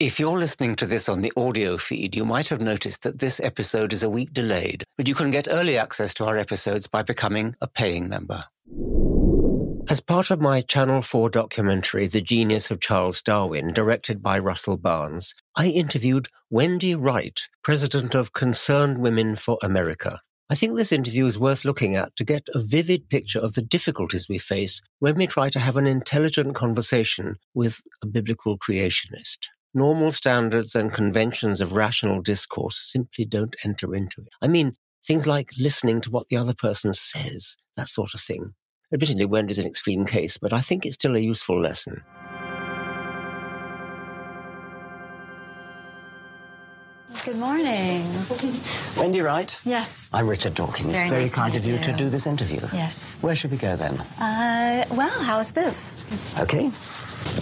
If you're listening to this on the audio feed, you might have noticed that this episode is a week delayed, but you can get early access to our episodes by becoming a paying member. As part of my Channel 4 documentary, The Genius of Charles Darwin, directed by Russell Barnes, I interviewed Wendy Wright, president of Concerned Women for America. I think this interview is worth looking at to get a vivid picture of the difficulties we face when we try to have an intelligent conversation with a biblical creationist normal standards and conventions of rational discourse simply don't enter into it. I mean, things like listening to what the other person says, that sort of thing. Admittedly, Wendy's an extreme case, but I think it's still a useful lesson. Good morning. Wendy Wright? Yes. I'm Richard Dawkins. Very, Very nice kind of you, meet to do this interview. Yes. Where should we go then? Uh, well, how's this? Okay.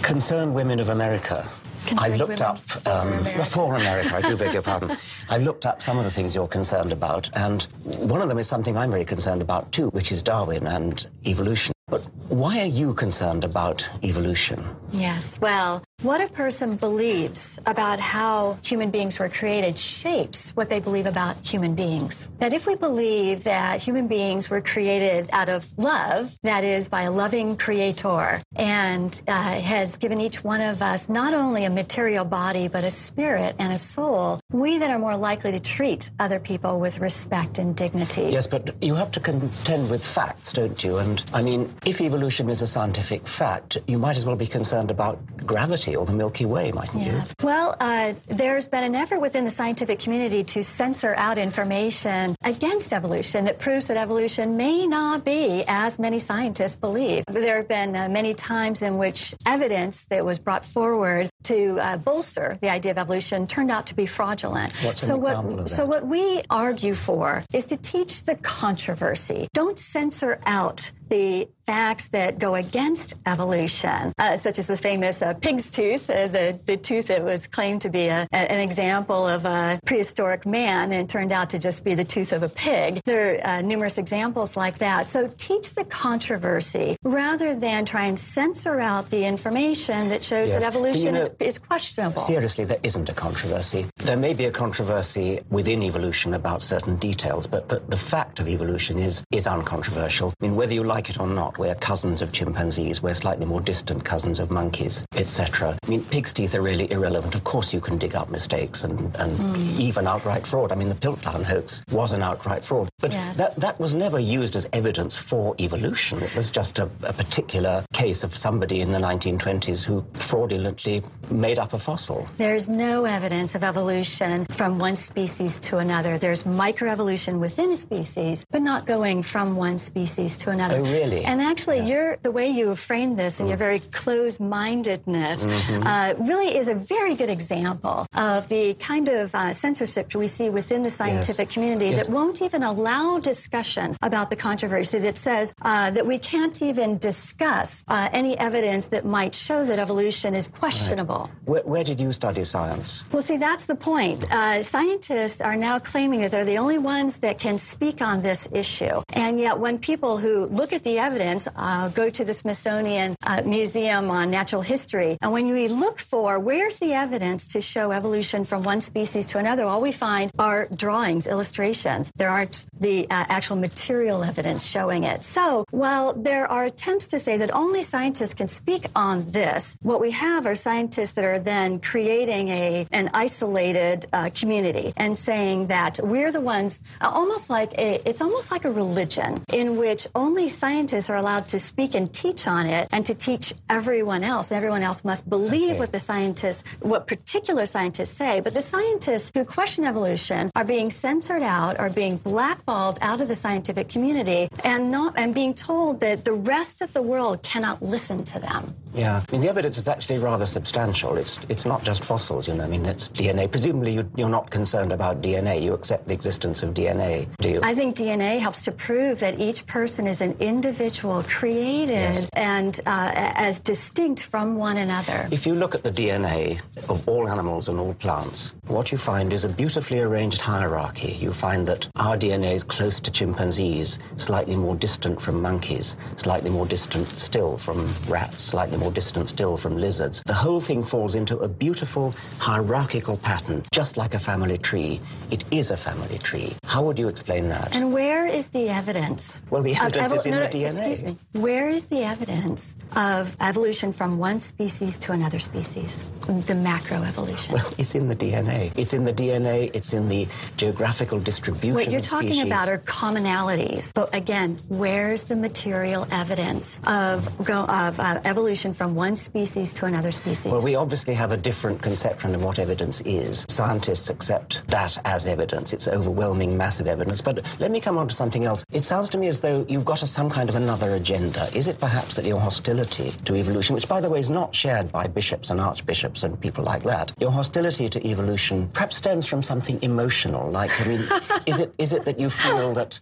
Concerned Women of America. I looked Women up um, America. for America. I do beg your pardon. I looked up some of the things you're concerned about, and one of them is something I'm very concerned about too, which is Darwin and evolution. But why are you concerned about evolution? Yes. Well, what a person believes about how human beings were created shapes what they believe about human beings. That if we believe that human beings were created out of love, that is, by a loving creator, and uh, has given each one of us not only a material body, but a spirit and a soul, we then are more likely to treat other people with respect and dignity. Yes, but you have to contend with facts, don't you? And I mean, if evolution is a scientific fact, you might as well be concerned about gravity or the Milky Way, mightn't Yes. Well, uh, there's been an effort within the scientific community to censor out information against evolution that proves that evolution may not be as many scientists believe. There have been uh, many times in which evidence that was brought forward to uh, bolster the idea of evolution turned out to be fraudulent. What's an so example what of so what we argue for is to teach the controversy. Don't censor out the facts that go against evolution, uh, such as the famous uh, pig's tooth, uh, the, the tooth that was claimed to be a, a- an example of a prehistoric man and turned out to just be the tooth of a pig. There are uh, numerous examples like that. So teach the controversy rather than try and censor out the information that shows Yes. that evolution You know, is, is questionable. Seriously, there isn't a controversy. There may be a controversy within evolution about certain details, but the, the fact of evolution is, is uncontroversial. I mean, whether you like it or not, we're cousins of chimpanzees, we're slightly more distant cousins of monkeys, etc. I mean, pig's teeth are really irrelevant. Of course, you can dig up mistakes and, and Hmm. even outright fraud. I mean, the Piltdown hoax was an outright fraud. But Yes. that, that was never used as evidence for evolution. It was just a, a particular case of somebody in the 1920s who fraudulently made up a fossil. There's no evidence of evolution from one species to another. There's microevolution within a species, but not going from one species to another. Oh, really? And actually, you're, the way you framed this and your very close-mindedness uh, really is a very good example of the kind of uh, censorship we see within the scientific community Yes. that won't even allow discussion about the controversy that says uh, that we can't even discuss uh, any evidence that might show that evolution is questionable. Where, where did you study science? Well, see, that's the point. Uh, scientists are now claiming that they're the only ones that can speak on this issue. And yet, when people who look at the evidence uh, go to the Smithsonian uh, Museum on Natural History, and when we look for where's the evidence to show evolution from one species to another, all we find are drawings, illustrations. There aren't the uh, actual material evidence showing it. So, while there are attempts to say that only scientists can speak on this, what we have are scientists that are then creating a an isolated uh, community and saying that we're the ones, uh, almost like a, it's almost like a religion in which only scientists are allowed to speak and teach on it, and to teach everyone else. And everyone else must believe Okay. what the scientists, what particular scientists say. But the scientists who question evolution are being censored out, are being blackballed out of the scientific community, and not and being told that the rest of the world cannot listen to them. Yeah, I mean, the evidence is actually rather substantial. It's it's not just fossils, you know. I mean, it's DNA. Presumably, you, you're not concerned about DNA. You accept the existence of DNA, do you? I think DNA helps to prove that each person is an individual created and uh, as distinct from one another. If you look at the DNA of all animals and all plants, what you find is a beautifully arranged hierarchy. You find that our DNA is close to chimpanzees, slightly more distant from monkeys, slightly more distant still from rats, slightly slightly more distant still from lizards. The whole thing falls into a beautiful hierarchical pattern, just like a family tree. It is a family tree. How would you explain that? And where is the evidence? Well, the evidence is in no, the DNA. Excuse me. Where is the evidence of evolution from one species to another species? The macroevolution. Well, it's in the DNA. It's in the DNA. It's in the geographical distribution. What you're talking species. about are commonalities. But again, where's the material evidence of, go, of uh, evolution from one species to another species? Well, we obviously have a different conception of what evidence is. Scientists accept that as evidence. It's overwhelming, massive evidence. But let me come on to something else. It sounds to me as though you've got a, some kind of another agenda. Is it perhaps that your hostility to evolution, which, by the way, is not shared by bishops and archbishops and people like that, your hostility to evolution perhaps stems from something emotional? Like, I mean, is it is it that you feel that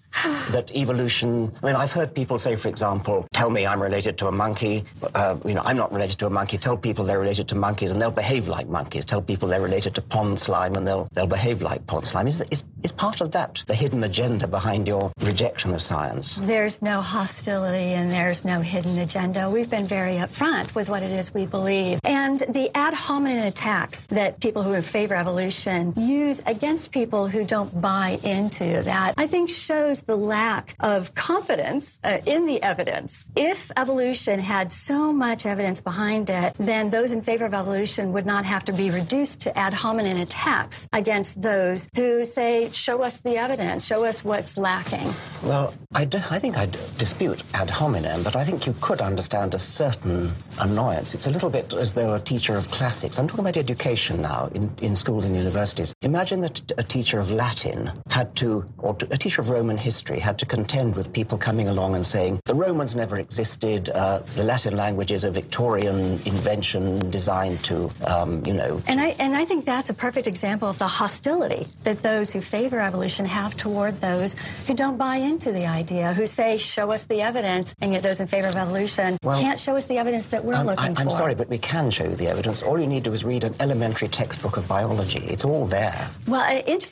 that evolution? I mean, I've heard people say, for example, "Tell me I'm related to a monkey." Uh, you know, I'm not related to a monkey. Tell people they're related to monkeys, and they'll behave like monkeys. Tell people they're related to pond slime, and they'll they'll behave like pond slime. Is is is part of that the hidden agenda behind your rejection of science? There's no hostility and there's no hidden agenda. We've been very upfront with what it is we believe. And the ad hominem attacks that people who favor evolution use against people who don't buy into that, I think shows the lack of confidence uh, in the evidence. If evolution had so much evidence behind it, then those in favor of evolution would not have to be reduced to ad hominem attacks against those who say, show us the evidence, show us what's lacking. Well, I, do, I think I dispute ad hominem, but I think you could understand a certain annoyance. It's a little bit as though a teacher of classics, I'm talking about education now, in, in schools and universities. Imagine that a teacher of Latin had to, or a teacher of Roman history had to contend with people coming along and saying, the Romans never existed, uh, the Latin language is a Victorian invention designed to, um, you know. And I, and I think that's a perfect example of the hostility that those who favor evolution have toward those who don't buy into the idea, who say, show us the evidence, and yet those in favor of evolution Well, can't show us the evidence that we're Um, looking I, for. I'm sorry, but we can show you the evidence. All you need to do is read an elementary textbook of biology. It's all there. Well,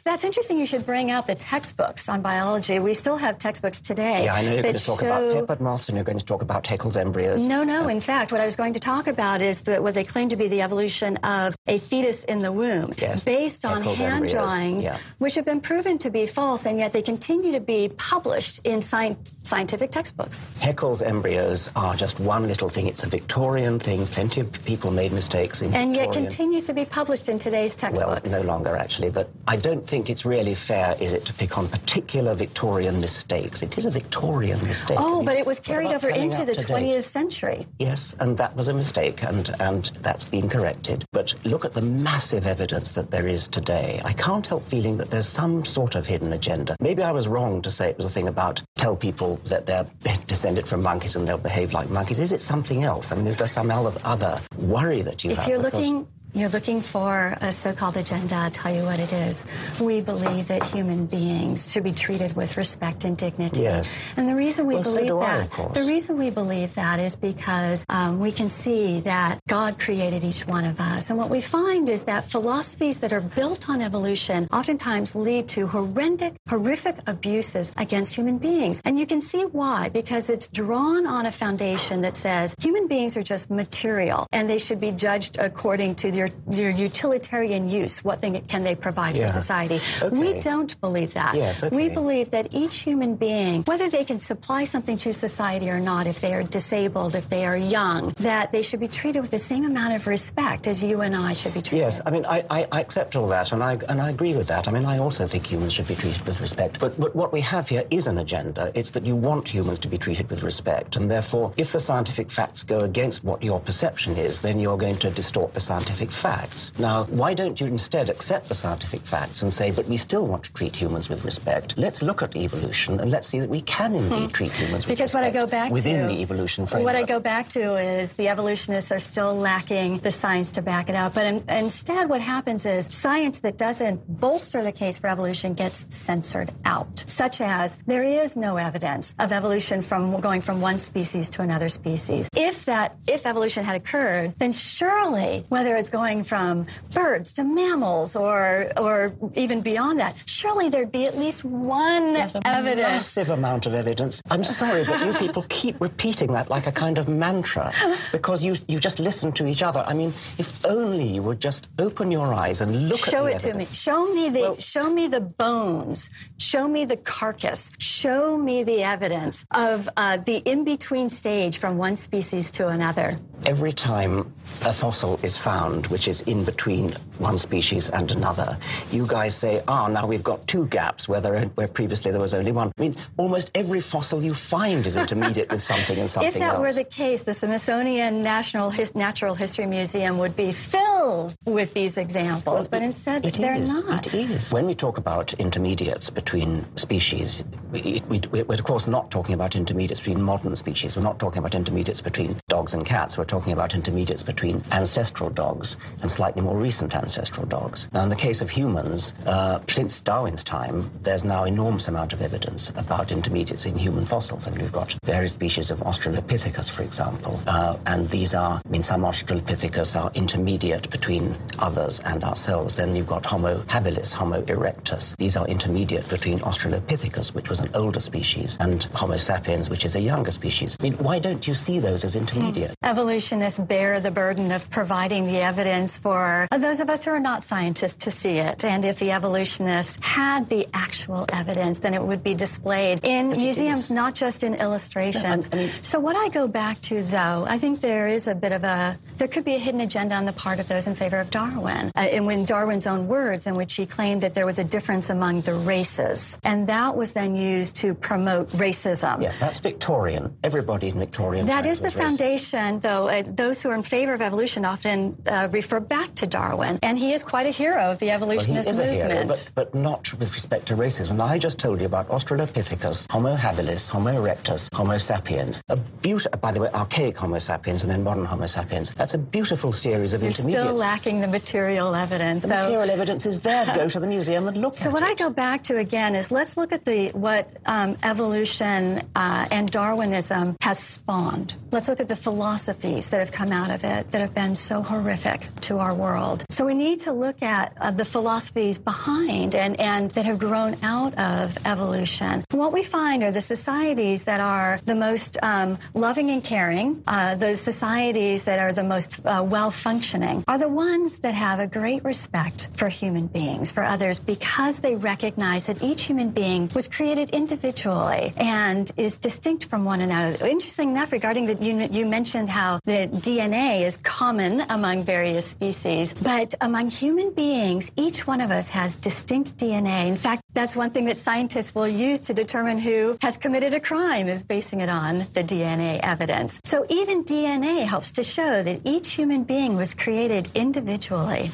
that's interesting. You should bring out the textbooks on biology. We still have textbooks today. Yeah, I know you're going to talk show... about peppered moths and you're going to talk about Haeckel's embryos. No, no. In fact, what I was going to talk about is that what they claim to be the evolution of a fetus in the womb, Yes. based on hand embryos, drawings, yeah. which have been proven to be false, and yet they continue to be published in sci- scientific textbooks. Haeckel's embryos are just one little thing. It's a Victorian thing. Plenty of people made mistakes in And yet Victorian- continues to be published in today's Well, textbooks. no longer actually, but I don't think it's really fair, is it, to pick on particular Victorian mistakes? It is a Victorian mistake. I Oh, mean, but it was carried over into the to date? 20th century. Yes, and that was a mistake, and, and that's been corrected. But look at the massive evidence that there is today. I can't help feeling that there's some sort of hidden agenda. Maybe I was wrong to say it was a thing about tell people that they're descended from monkeys and they'll behave like monkeys. Is it something else? I mean, is there some other other worry that you If have? you're Because- looking you're looking for a so-called agenda, I'll tell you what it is. We believe that human beings should be treated with respect and dignity. Yes. And the reason we Well, believe I, that, course. the reason we believe that is because um, we can see that God created each one of us. And what we find is that philosophies that are built on evolution oftentimes lead to horrific, horrific abuses against human beings. And you can see why, because it's drawn on a foundation that says human beings are just material and they should be judged according to their, their utilitarian use. What thing can they provide Yeah. for society? Okay. We don't believe that. Yes, okay. We believe that each human being, whether they can supply something to society or not, if they are disabled, if they are young, that they should be treated with the same amount of respect as you and I should be treated. Yes, I mean, I, I, I accept all that, and I, and I agree with that. I mean, I also think humans should be treated with respect. But, but what we have here is an agenda. It's that you want humans to be treated with respect, and therefore, if the scientific facts go against what your perception is, then you're going to distort the scientific facts. Now, why don't you instead accept the scientific facts and say, but we still want to treat humans with respect? Let's look at evolution and let's see that we can indeed treat humans with Hmm. Because what I go back to within to the evolution framework. What I go back to is the evolutionists are still lacking the science to back it up. But in, instead, what happens is science that doesn't bolster the case for evolution gets censored out, such as there is no evidence of evolution from going from one species to another species. If that, if evolution had occurred, then surely whether it's going going from birds to mammals or or even beyond that, surely there'd be at least one There's a evidence. massive amount of evidence. I'm sorry, but you people keep repeating that like a kind of mantra because you you just listen to each other. I mean, if only you would just open your eyes and look Show at it the to me. Show me the Well- show me the bones. Show me the carcass. Show me the evidence of uh, the in between stage from one species to another. Every time a fossil is found which is in between one species and another, you guys say, ah, now we've got two gaps where, there, where previously there was only one. I mean, almost every fossil you find is intermediate with something and something else. If that else. were the case, the Smithsonian National His- Natural History Museum would be filled with these examples, but instead It they're is, not. It is. When we talk about intermediates between species, we, we, we're of course not talking about intermediates between modern species. We're not talking about intermediates between dogs and cats. We're talking about intermediates between ancestral dogs and slightly more recent ancestral dogs. Now, in the case of humans, uh, since Darwin's time, there's now enormous amount of evidence about intermediates in human fossils. I mean, we've got various species of Australopithecus, for example, uh, and these are, I mean, some Australopithecus are intermediate between others and ourselves. Then you've got Homo habilis, Homo erectus. These are intermediate between Australopithecus, which was an older species, and Homo sapiens, which is a younger species. I mean, why don't you see those as intermediate? Evolutionists bear the burden of providing the evidence for those of us who are not scientists to see it. And if the evolutionists had the actual evidence, then it would be displayed in museums, not just in illustrations. I mean- so what I go back to, though, I think there is a bit of a, there could be a hidden agenda on the part of those in favor of Darwin. Uh, and when Darwin's own words, in which he claimed that there was a difference among the races. And that was then used to promote racism. Yeah, that's Victorian. Everybody in Victorian. That is the was racist. foundation, though. Uh, those who are in favor of evolution often uh, refer back to Darwin, and he is quite a hero of the Well, he evolutionist is a movement. hero, but, but not with respect to racism. Now, I just told you about Australopithecus, Homo habilis, Homo erectus, Homo sapiens. A beautiful, by the way, archaic Homo sapiens and then modern Homo sapiens. That's a beautiful series of You're still lacking the material evidence. the so, material evidence is there. Go to the museum and look so at what it. I go back to again is let's look at the what um, evolution uh, and Darwinism has spawned. Let's look at the philosophies that have come out of it that have been so horrific to our world. So we need to look at uh, the philosophies behind and, and that have grown out of evolution. What we find are the societies that are the most um, loving and caring, uh, the societies that are the most uh, well functioning, are the ones that have a great respect for human beings, for others, because they recognize that each human being was created individually and is distinct from one another. Interesting enough, regarding that, you, you mentioned how the DNA is common among various species, but among human beings, each one of us has distinct DNA. In fact, that's one thing that scientists will use to determine who has committed a crime is basing it on the DNA evidence. So even DNA helps to show that each human being was created individually.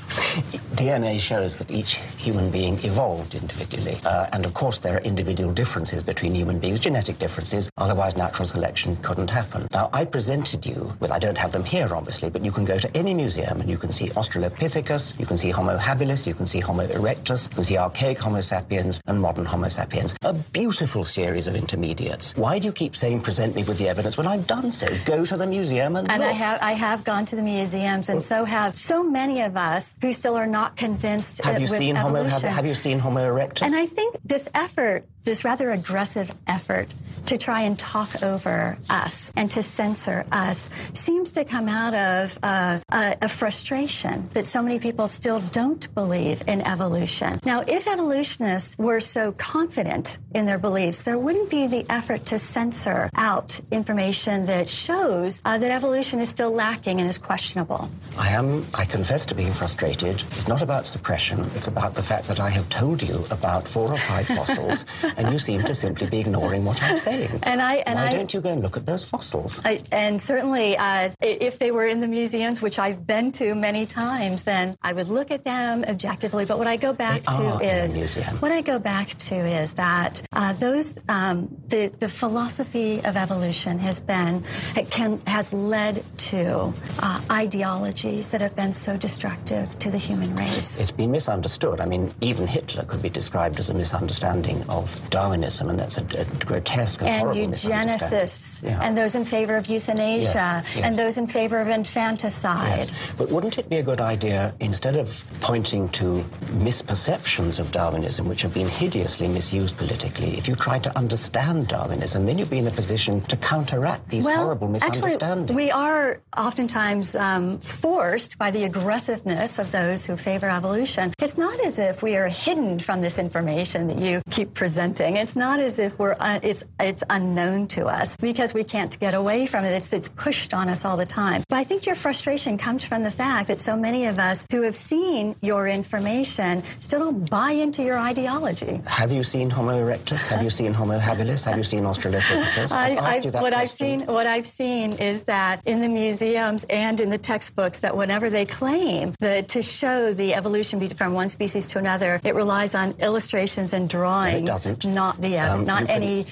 DNA shows that each human being evolved individually. Uh, and of course, there are individual differences between human beings, genetic differences, otherwise, natural selection couldn't happen. Now, I presented you with, I don't have them here, obviously, but you can go to any museum and you can see Australopithecus, you can see Homo habilis, you can see Homo erectus, you can see archaic Homo sapiens and modern Homo sapiens. A beautiful series of intermediates. Why do you keep saying present me with the evidence when I've done so? Go to the museum and, And I look. have I have gone to the museums, and so have so many of us who still are not convinced Have uh, you with seen Homo? Have, have you seen Homo erectus? And I think this effort, this rather aggressive effort to try and talk over us and to censor us, seems to come out of uh, a, a frustration that so many people still don't believe in evolution. Now, if evolutionists were so confident in their beliefs, there wouldn't be the effort to censor out information that shows uh, that evolution is still lacking and is questionable. I am, I confess to being frustrated. It's not about suppression, it's about the fact that I have told you about four or five fossils and you seem to simply be ignoring what I'm saying. And I and Why I don't you go and look at those fossils? I, and certainly, uh, if they were in the museums, which I've been to many times, then I would look at them objectively. But what I go back They to are in a is what I go back to is that uh, those um, the the philosophy of evolution has been it can has led to uh, ideologies that have been so destructive to the human race. It's been misunderstood. I mean, even Hitler could be described as a misunderstanding of Darwinism, and that's a, a grotesque and eugenicists yeah. and those in favor of euthanasia yes, yes. and those in favor of infanticide. Yes. But wouldn't it be a good idea, instead of pointing to misperceptions of Darwinism, which have been hideously misused politically, if you try to understand Darwinism, then you'd be in a position to counteract these well, horrible misunderstandings. Actually, we are oftentimes um, forced by the aggressiveness of those who favor evolution. It's not as if we are hidden from this information that you keep presenting. It's not as if we're uh, it's it's unknown to us because we can't get away from it. It's it's pushed on us all the time. But I think your frustration comes from the fact that so many of us who have seen your information still don't buy into your ideology. Have you seen Homo erectus? Have you seen Homo habilis? Have you seen Australopithecus? I, I, what question. I've seen, what I've seen is that in the museums and in the textbooks, that whenever they claim that to show the evolution from one species to another, it relies on illustrations and drawings, not the um, not can, any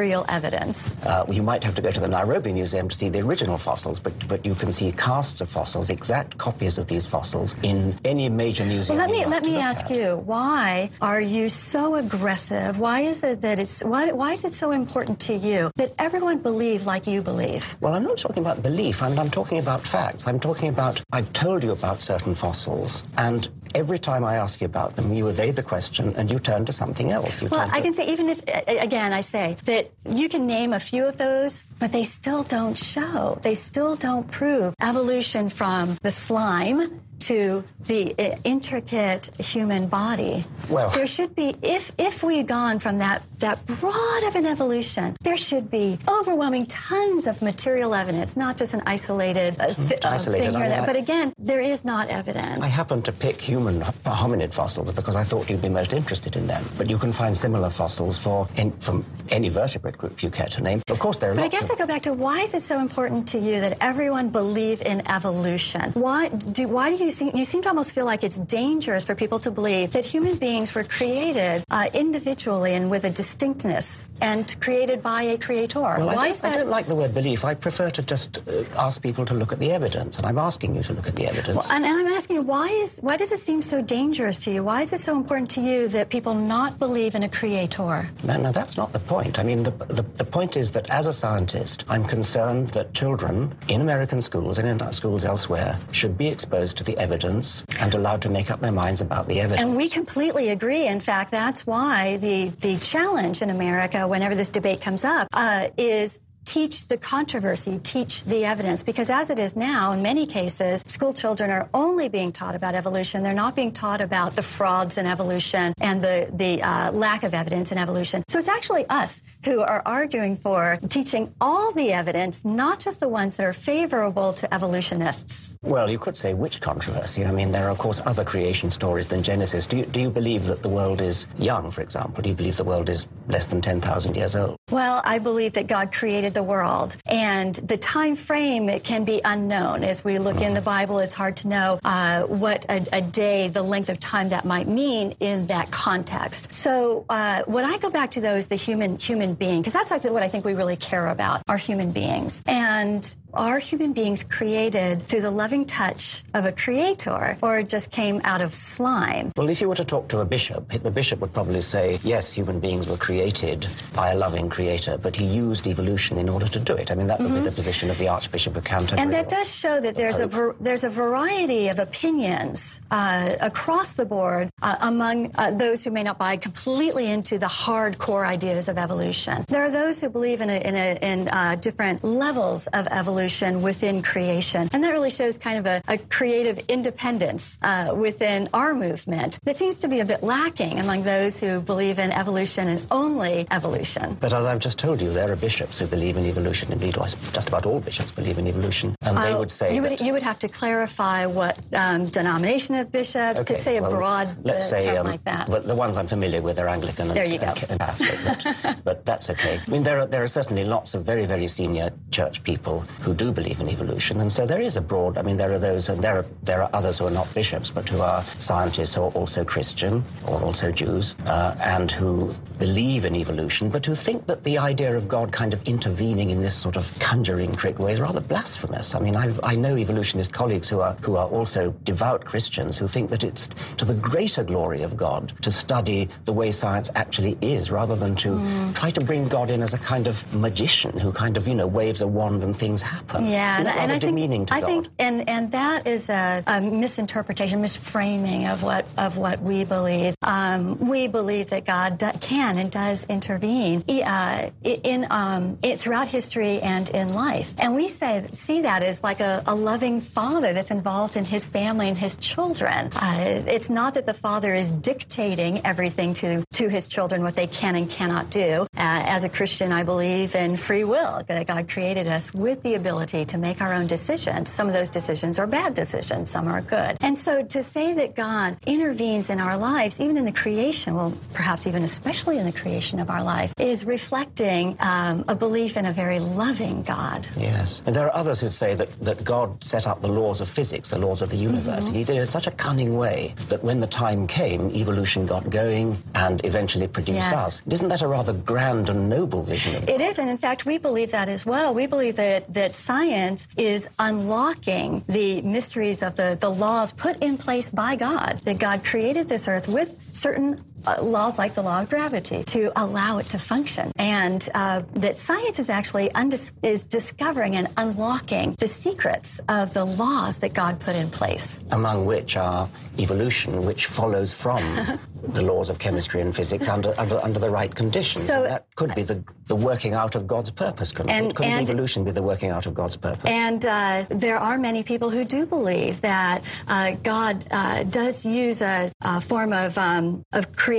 material evidence. Uh, you might have to go to the Nairobi Museum to see the original fossils, but but you can see casts of fossils, exact copies of these fossils in any major museum. Well, let me let me ask at. you, why are you so aggressive? Why is it that it's why, why is it so important to you that everyone believe like you believe? Well, I'm not talking about belief. I'm, I'm talking about facts. I'm talking about I've told you about certain fossils, and every time I ask you about them, you evade the question and you turn to something else. You well, I can say, even if, again, I say that you can name a few of those, but they still don't show. They still don't prove evolution from the slime to the uh, intricate human body. Well, there should be, if if we had gone from that that broad of an evolution, there should be overwhelming tons of material evidence, not just an isolated, uh, th- isolated thing here there. But again, there is not evidence. I happened to pick human hominid fossils because I thought you'd be most interested in them. But you can find similar fossils for in, from any vertebrate group you care to name. Of course, there are. But I guess of... I go back to why is it so important to you that everyone believe in evolution? Why do why do you seem you seem to almost feel like it's dangerous for people to believe that human beings were created uh, individually and with a distinctness and created by a creator. Well, why is that? I don't like the word belief. I prefer to just uh, ask people to look at the evidence, and I'm asking you to look at the evidence. Well, and, and I'm asking you why is why does it seem so dangerous to you? Why is it so important to you that people not believe in a creator? No, no, that's not the point. I mean, the, the, the point is that as a scientist, I'm concerned that children in American schools and in schools elsewhere should be exposed to the evidence and allowed to make up their minds about the evidence. And we completely agree. In fact, that's why the, the challenge in America, whenever this debate comes up, uh, is teach the controversy, teach the evidence. Because as it is now, in many cases, school children are only being taught about evolution. They're not being taught about the frauds in evolution and the, the uh, lack of evidence in evolution. So it's actually us who are arguing for teaching all the evidence, not just the ones that are favorable to evolutionists. Well, you could say which controversy. I mean, there are, of course, other creation stories than Genesis. Do you, do you believe that the world is young, for example? Do you believe the world is less than 10,000 years old? Well, I believe that God created the world, and the time frame can be unknown. As we look in the Bible, it's hard to know uh, what a, a, day, the length of time that might mean in that context. So, uh, when I go back to those, the human human being, because that's like what I think we really care about, are human beings, and are human beings created through the loving touch of a creator or just came out of slime? Well, if you were to talk to a bishop, the bishop would probably say, yes, human beings were created by a loving creator, but he used evolution in order to do it. I mean, that would mm-hmm. be the position of the Archbishop of Canterbury. And that does show that there's a, ver- there's a variety of opinions uh, across the board uh, among uh, those who may not buy completely into the hardcore ideas of evolution. There are those who believe in, a, in, a, in uh, different levels of evolution evolution within creation. And that really shows kind of a, a creative independence uh, within our movement that seems to be a bit lacking among those who believe in evolution and only evolution. But as I've just told you, there are bishops who believe in evolution. Indeed, just about all bishops believe in evolution. And they uh, would say. You would, you would have to clarify what um, denomination of bishops okay, to say a well, broad let's uh, say, term um, like that. But the ones I'm familiar with are Anglican and, there you go. and Catholic. But, but, that's okay. I mean, there are, there are certainly lots of very, very senior church people who who do believe in evolution. And so there is a broad, I mean, there are those, and there are, there are others who are not bishops, but who are scientists or also Christian or also Jews, uh, and who believe in evolution, but who think that the idea of God kind of intervening in this sort of conjuring trick way is rather blasphemous. I mean, I've, i know evolutionist colleagues who are, who are also devout Christians who think that it's to the greater glory of God to study the way science actually is rather than to mm. try to bring God in as a kind of magician who kind of, you know, waves a wand and things happen. Yeah, and, and I think, I think, and, and that is a, a misinterpretation, misframing of what, of what we believe. Um, we believe that God do, can and does intervene uh, in, um, it, throughout history and in life. And we say, see that as like a, a loving father that's involved in his family and his children. Uh, it's not that the father is dictating everything to, to his children, what they can and cannot do. Uh, as a Christian, I believe in free will, that God created us with the ability to make our own decisions. Some of those decisions are bad decisions, some are good. And so to say that God intervenes in our lives, even in the creation, well, perhaps even especially in the creation of our life, is reflecting um, a belief in a very loving God. Yes. And there are others who say that, that God set up the laws of physics, the laws of the universe. Mm-hmm. He did it in such a cunning way that when the time came, evolution got going and eventually produced yes. us. Isn't that a rather grand and noble vision of God? It is, and in fact, we believe that as well. We believe that, that science is unlocking the mysteries of the, the laws put in place by God, that God created this earth with certain laws like the law of gravity to allow it to function, and uh, that science is actually undis- is discovering and unlocking the secrets of the laws that God put in place. Among which are evolution, which follows from the laws of chemistry and physics under under, under the right conditions. So and that could be the, the working out of God's purpose. Couldn't, and, couldn't and, evolution be the working out of God's purpose? And uh, there are many people who do believe that uh, God uh, does use a, a form of um, of creation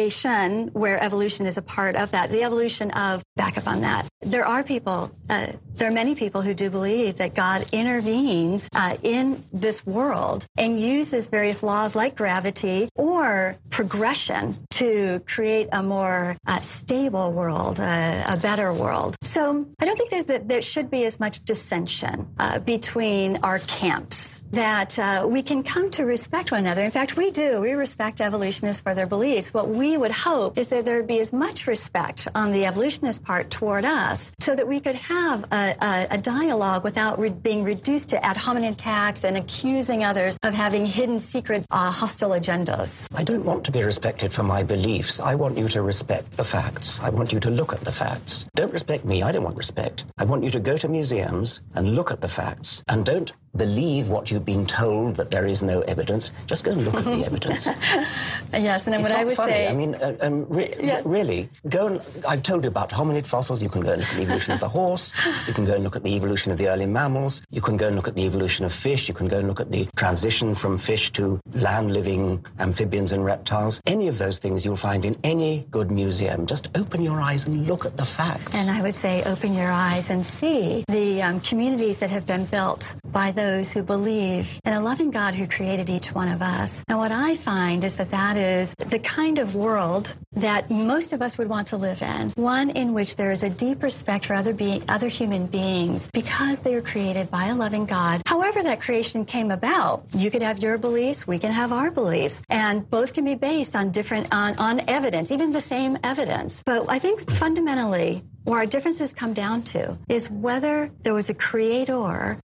where evolution is a part of that. The evolution of, back up on that. There are people, uh, there are many people who do believe that God intervenes uh, in this world and uses various laws like gravity or progression to create a more uh, stable world, uh, a better world. So I don't think there's there should be as much dissension uh, between our camps that uh, we can come to respect one another. In fact, we do. We respect evolutionists for their beliefs. What we would hope is that there'd be as much respect on the evolutionist part toward us so that we could have a, a, a dialogue without re- being reduced to ad hominem attacks and accusing others of having hidden secret uh, hostile agendas. I don't want to be respected for my beliefs. I want you to respect the facts. I want you to look at the facts. Don't respect me. I don't want respect. I want you to go to museums and look at the facts and don't believe what you've been told that there is no evidence. Just go and look at the evidence. yes, and it's what I would funny. say. I mean, uh, um, re- yeah. really, go and. I've told you about hominid fossils. You can go and look at the evolution of the horse. You can go and look at the evolution of the early mammals. You can go and look at the evolution of fish. You can go and look at the transition from fish to land living amphibians and reptiles. Any of those things you'll find in any good museum. Just open your eyes and look at the facts. And I would say, open your eyes and see the um, communities that have been built by those who believe in a loving God who created each one of us. And what I find is that that is the kind of world that most of us would want to live in. One in which there is a deep respect for other be- other human beings because they are created by a loving God. However that creation came about, you could have your beliefs, we can have our beliefs, and both can be based on different on, on evidence, even the same evidence. But I think fundamentally where our differences come down to is whether there was a creator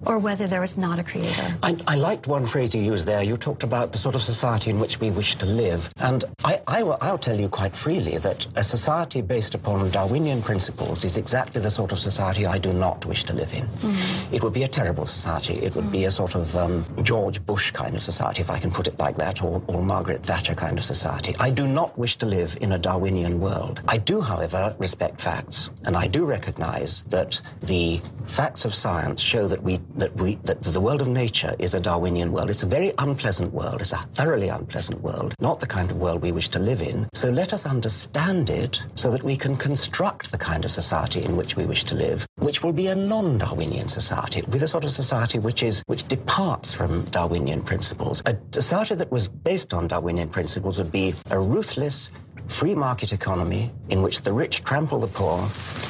or whether there was not a creator. I, I liked one phrase you used there. You talked about the sort of society in which we wish to live. And I, I will, I'll tell you quite freely that a society based upon Darwinian principles is exactly the sort of society I do not wish to live in. Mm. It would be a terrible society. It would mm. be a sort of um, George Bush kind of society, if I can put it like that, or, or Margaret Thatcher kind of society. I do not wish to live in a Darwinian world. I do, however, respect facts. And I do recognize that the facts of science show that we that we that the world of nature is a Darwinian world. It's a very unpleasant world. It's a thoroughly unpleasant world, not the kind of world we wish to live in. So let us understand it so that we can construct the kind of society in which we wish to live, which will be a non-Darwinian society, with a sort of society which is which departs from Darwinian principles. A society that was based on Darwinian principles would be a ruthless free market economy in which the rich trample the poor,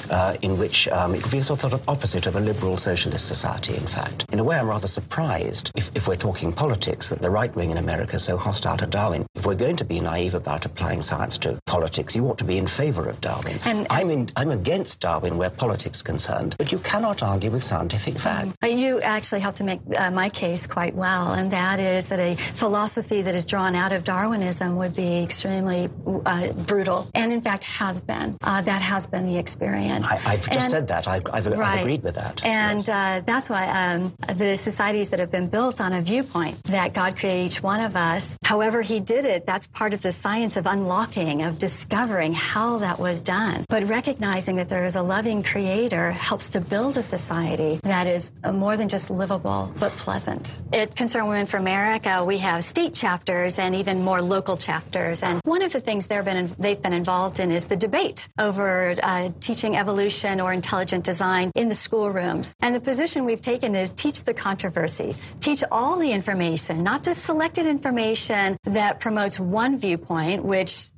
uh, in which um, it would be a sort of opposite of a liberal socialist society, in fact. In a way, I'm rather surprised, if, if we're talking politics, that the right wing in America is so hostile to Darwin. If we're going to be naive about applying science to politics, you ought to be in favor of Darwin. And I'm, in, I'm against Darwin where politics is concerned, but you cannot argue with scientific fact. You actually helped to make uh, my case quite well, and that is that a philosophy that is drawn out of Darwinism would be extremely uh, brutal, and in fact has been. Uh, that has been the experience. I, have just and, said that. I've, I've, right. I've, agreed with that. And yes. Uh, that's why um, the societies that have been built on a viewpoint that God created each one of us, however He did it, that's part of the science of unlocking, of discovering how that was done. But recognizing that there is a loving Creator helps to build a society that is more than just livable but pleasant. At Concerned Women for America, we have state chapters and even more local chapters. And one of the things they've been they've been involved in is the debate over uh, teaching evolution or intelligent design in the schoolrooms. And the position we've taken is teach the controversy, teach all the information, not just selected information that promotes one viewpoint, which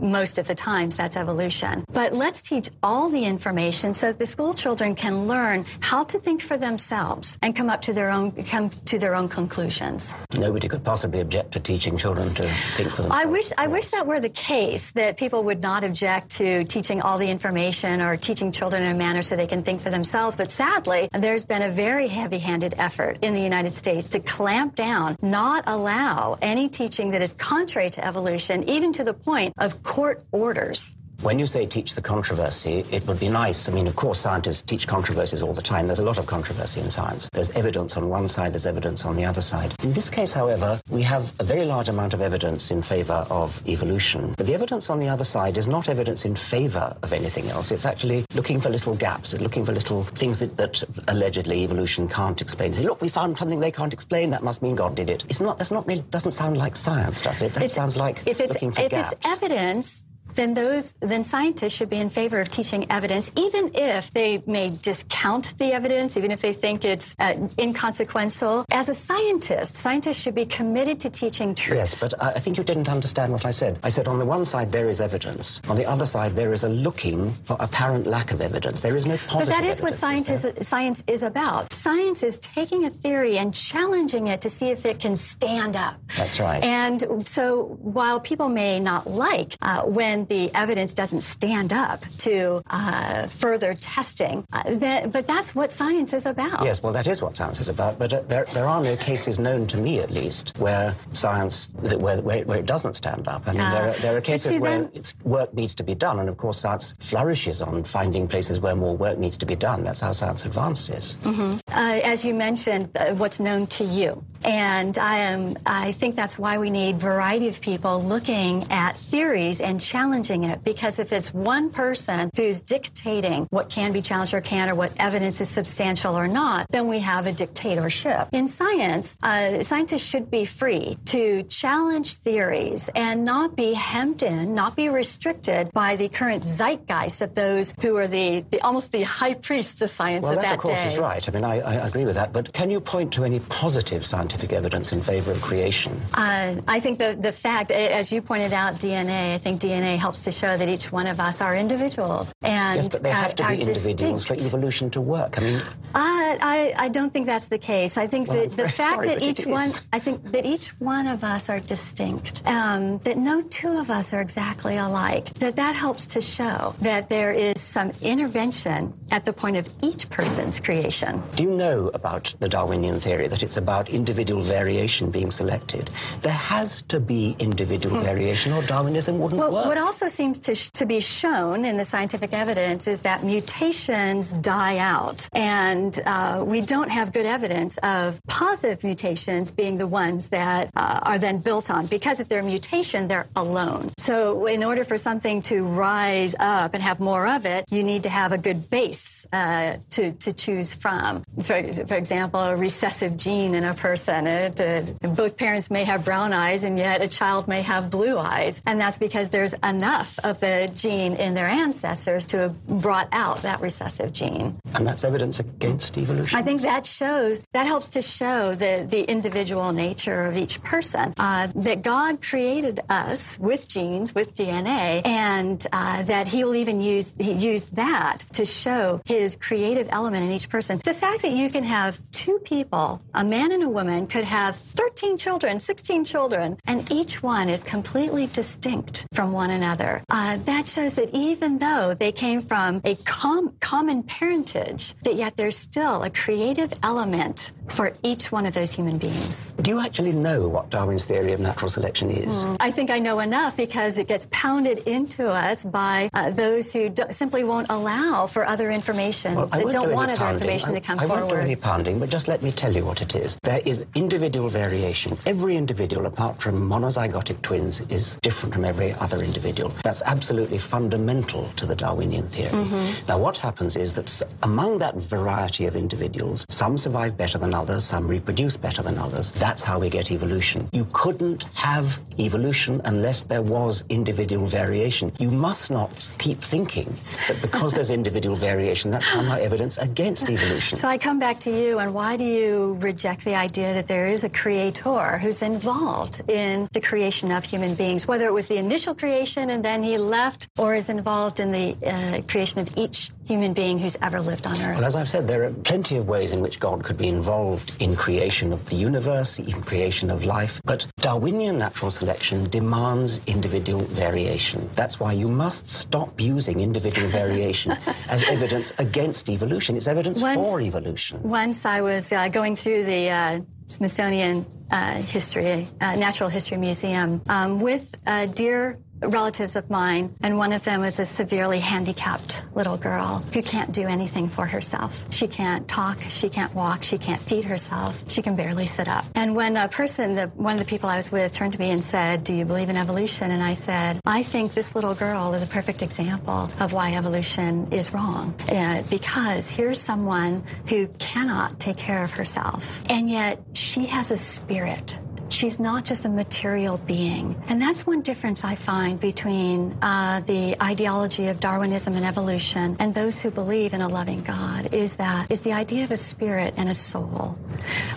most of the times that's evolution. But let's teach all the information so that the school children can learn how to think for themselves and come up to their own come to their own conclusions. Nobody could possibly object to teaching children to think for themselves. I wish I wish that were the case that people would not object to teaching all the information or teaching children in a manner so they can think for themselves. But sadly, there's been a very heavy-handed effort in the United States to clamp down, not allow any teaching that is contrary to evolution, even to the point of court orders. When you say teach the controversy, it would be nice. I mean, of course, scientists teach controversies all the time. There's a lot of controversy in science. There's evidence on one side, there's evidence on the other side. In this case, however, we have a very large amount of evidence in favor of evolution. But the evidence on the other side is not evidence in favor of anything else. It's actually looking for little gaps. It's looking for little things that, that allegedly evolution can't explain. Say, look, we found something they can't explain. That must mean God did it. It's not. That's not really. Doesn't sound like science, does it? That it's, sounds like if it's looking for if gaps. it's evidence then those then scientists should be in favor of teaching evidence, even if they may discount the evidence, even if they think it's uh, inconsequential. As a scientist, scientists should be committed to teaching truth. Yes, but I think you didn't understand what I said. I said on the one side there is evidence, on the other side there is a looking for apparent lack of evidence. There is no positive. But that is evidence, what science is, science is about. Science is taking a theory and challenging it to see if it can stand up. That's right. And so while people may not like uh, when the evidence doesn't stand up to uh, further testing. Uh, that, but that's what science is about. Yes, well, that is what science is about. But uh, there, there are no cases known to me, at least, where science, where, where, where it doesn't stand up. I mean, there, are, there are cases see, where then, work needs to be done. And of course, science flourishes on finding places where more work needs to be done. That's how science advances. Mm-hmm. Uh, as you mentioned, uh, what's known to you. And I am, I think that's why we need variety of people looking at theories and challenging it. Because if it's one person who's dictating what can be challenged or can't, or what evidence is substantial or not, then we have a dictatorship. In science, uh, scientists should be free to challenge theories and not be hemmed in, not be restricted by the current zeitgeist of those who are the, the almost the high priests of science well, of that, that of course day. is right. I mean, I, I agree with that. But can you point to any positive scientific scientific evidence in favor of creation? Uh, I think the, the fact, as you pointed out, DNA, I think DNA helps to show that each one of us are individuals. And yes, but they have to be individuals distinct. for evolution to work. I mean, uh, I, I don't think that's the case. I think well, that the fact that each one, I think that each one of us are distinct, um, that no two of us are exactly alike, that that helps to show that there is some intervention at the point of each person's creation. Do you know about the Darwinian theory that it's about individuals? Individual variation being selected. There has to be individual hmm. variation, or Darwinism wouldn't well, work. What also seems to, sh- to be shown in the scientific evidence is that mutations die out, and uh, we don't have good evidence of positive mutations being the ones that uh, are then built on. Because if they're a mutation, they're alone. So, in order for something to rise up and have more of it, you need to have a good base uh, to to choose from. For, for example, a recessive gene in a person both parents may have brown eyes, and yet a child may have blue eyes. And that's because there's enough of the gene in their ancestors to have brought out that recessive gene. And that's evidence against evolution? I think that shows, that helps to show the, the individual nature of each person. Uh, that God created us with genes, with DNA, and uh, that He will even use, He used that to show His creative element in each person. The fact that you can have two people, a man and a woman, could have 13 children, 16 children, and each one is completely distinct from one another. Uh, that shows that even though they came from a com- common parentage, that yet there's still a creative element for each one of those human beings. Do you actually know what Darwin's theory of natural selection is? Mm, I think I know enough because it gets pounded into us by uh, those who simply won't allow for other information, well, that don't do want other pounding. information I, to come I forward. won't do any pounding, but just let me tell you what it is. There is individual variation. Every individual, apart from monozygotic twins, is different from every other individual. That's absolutely fundamental to the Darwinian theory. Mm-hmm. Now, what happens is that among that variety of individuals, some survive better than others, some reproduce better than others. That's how we get evolution. You couldn't have evolution unless there was individual variation. You must not keep thinking that because there's individual variation, that's somehow evidence against evolution. So I come back to you, and why do you reject the idea that there is a creator who's involved in the creation of human beings, whether it was the initial creation and then he left, or is involved in the uh, creation of each human being who's ever lived on Earth? Well, as I've said, there are plenty of ways in which God could be involved in creation of the universe, in creation of life, but Darwinian natural selection demands individual variation. That's why you must stop using individual variation as evidence against evolution. It's evidence Once- for evolution. Once I was uh, going through the uh, Smithsonian uh, History, uh, Natural History Museum um, with uh, dear relatives of mine, and one of them is a severely handicapped little girl who can't do anything for herself. She can't talk, she can't walk, she can't feed herself, she can barely sit up. And when a person, the, one of the people I was with, turned to me and said, Do you believe in evolution? And I said, I think this little girl is a perfect example of why evolution is wrong. Uh, because here's someone who cannot take care of herself, and yet she has a spirit. She's not just a material being. And that's one difference I find between uh, the ideology of Darwinism and evolution and those who believe in a loving God is that is the idea of a spirit and a soul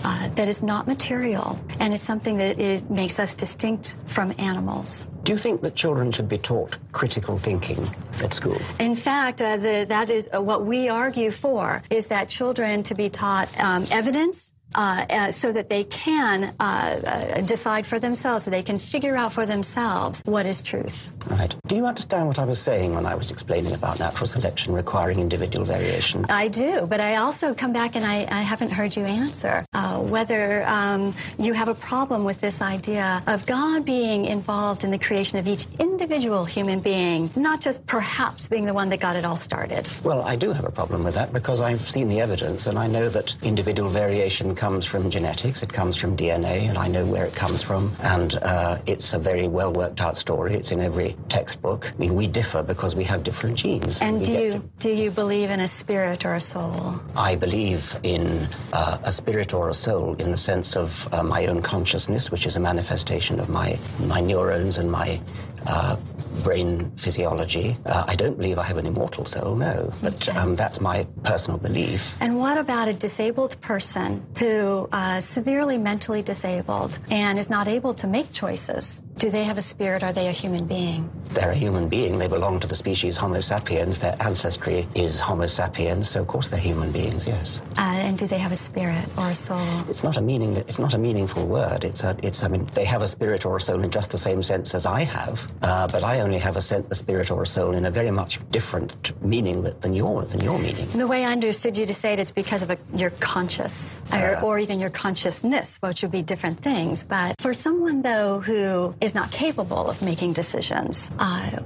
uh, that is not material. And it's something that it makes us distinct from animals. Do you think that children should be taught critical thinking at school? In fact, uh, the, that is uh, what we argue for is that children to be taught um, evidence. Uh, uh, so that they can uh, uh, decide for themselves, so they can figure out for themselves what is truth. Right. Do you understand what I was saying when I was explaining about natural selection requiring individual variation? I do, but I also come back and I, I haven't heard you answer uh, whether um, you have a problem with this idea of God being involved in the creation of each individual human being, not just perhaps being the one that got it all started. Well, I do have a problem with that because I've seen the evidence and I know that individual variation comes from genetics, it comes from DNA, and I know where it comes from. And uh, it's a very well worked out story. It's in every textbook. I mean, we differ because we have different genes. And We do you to- do you believe in a spirit or a soul? I believe in uh, a spirit or a soul in the sense of uh, my own consciousness, which is a manifestation of my, my neurons and my uh, brain physiology. Uh, I don't believe I have an immortal soul, no, but Okay. um, that's my personal belief. And what about a disabled person who uh, severely mentally disabled and is not able to make choices? Do they have a spirit? Are they a human being? They're a human being. They belong to the species Homo sapiens. Their ancestry is Homo sapiens, so of course they're human beings. Yes, Uh, and do they have a spirit or a soul? it's not a meaning. It's not a meaningful word. It's a. It's. I mean, they have a spirit or a soul in just the same sense as I have, uh, but I only have a, sen- a spirit or a soul in a very much different meaning that, than your than your meaning. The way I understood you to say it, it's because of a, your conscious, or, or even your consciousness, which would be different things. But for someone, though, who is not capable of making decisions, uh,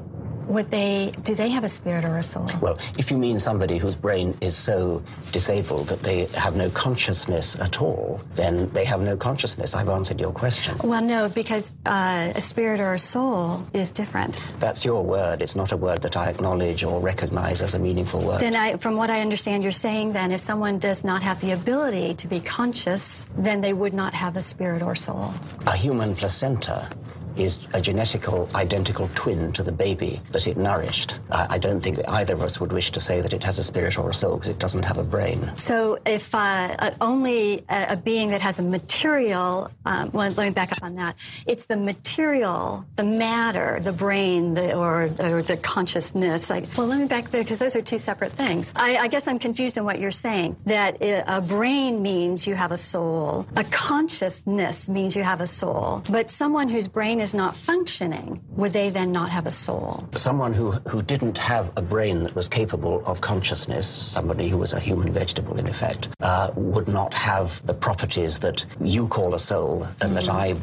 would they, do they have a spirit or a soul? Well, if you mean somebody whose brain is so disabled that they have no consciousness at all, then they have no consciousness. I've answered your question. Well, no, because uh, a spirit or a soul is different. That's your word. It's not a word that I acknowledge or recognize as a meaningful word. Then, I, from what I understand, you're saying then if someone does not have the ability to be conscious, then they would not have a spirit or soul. a human placenta is a genetical identical twin to the baby that it nourished. I, I don't think either of us would wish to say that it has a spirit or a soul because it doesn't have a brain. So if uh, only a, a, being that has a material, um, well, let me back up on that. It's the material, the matter, the brain, the, or, or the consciousness. Like, well, let me back there because those are two separate things. I, I guess I'm confused in what you're saying. That a brain means you have a soul. A consciousness means you have a soul. But someone whose brain is not functioning, would they then not have a soul? Someone who, who didn't have a brain that was capable of consciousness, somebody who was a human vegetable in effect, uh, would not have the properties that you call a soul and mm-hmm. that I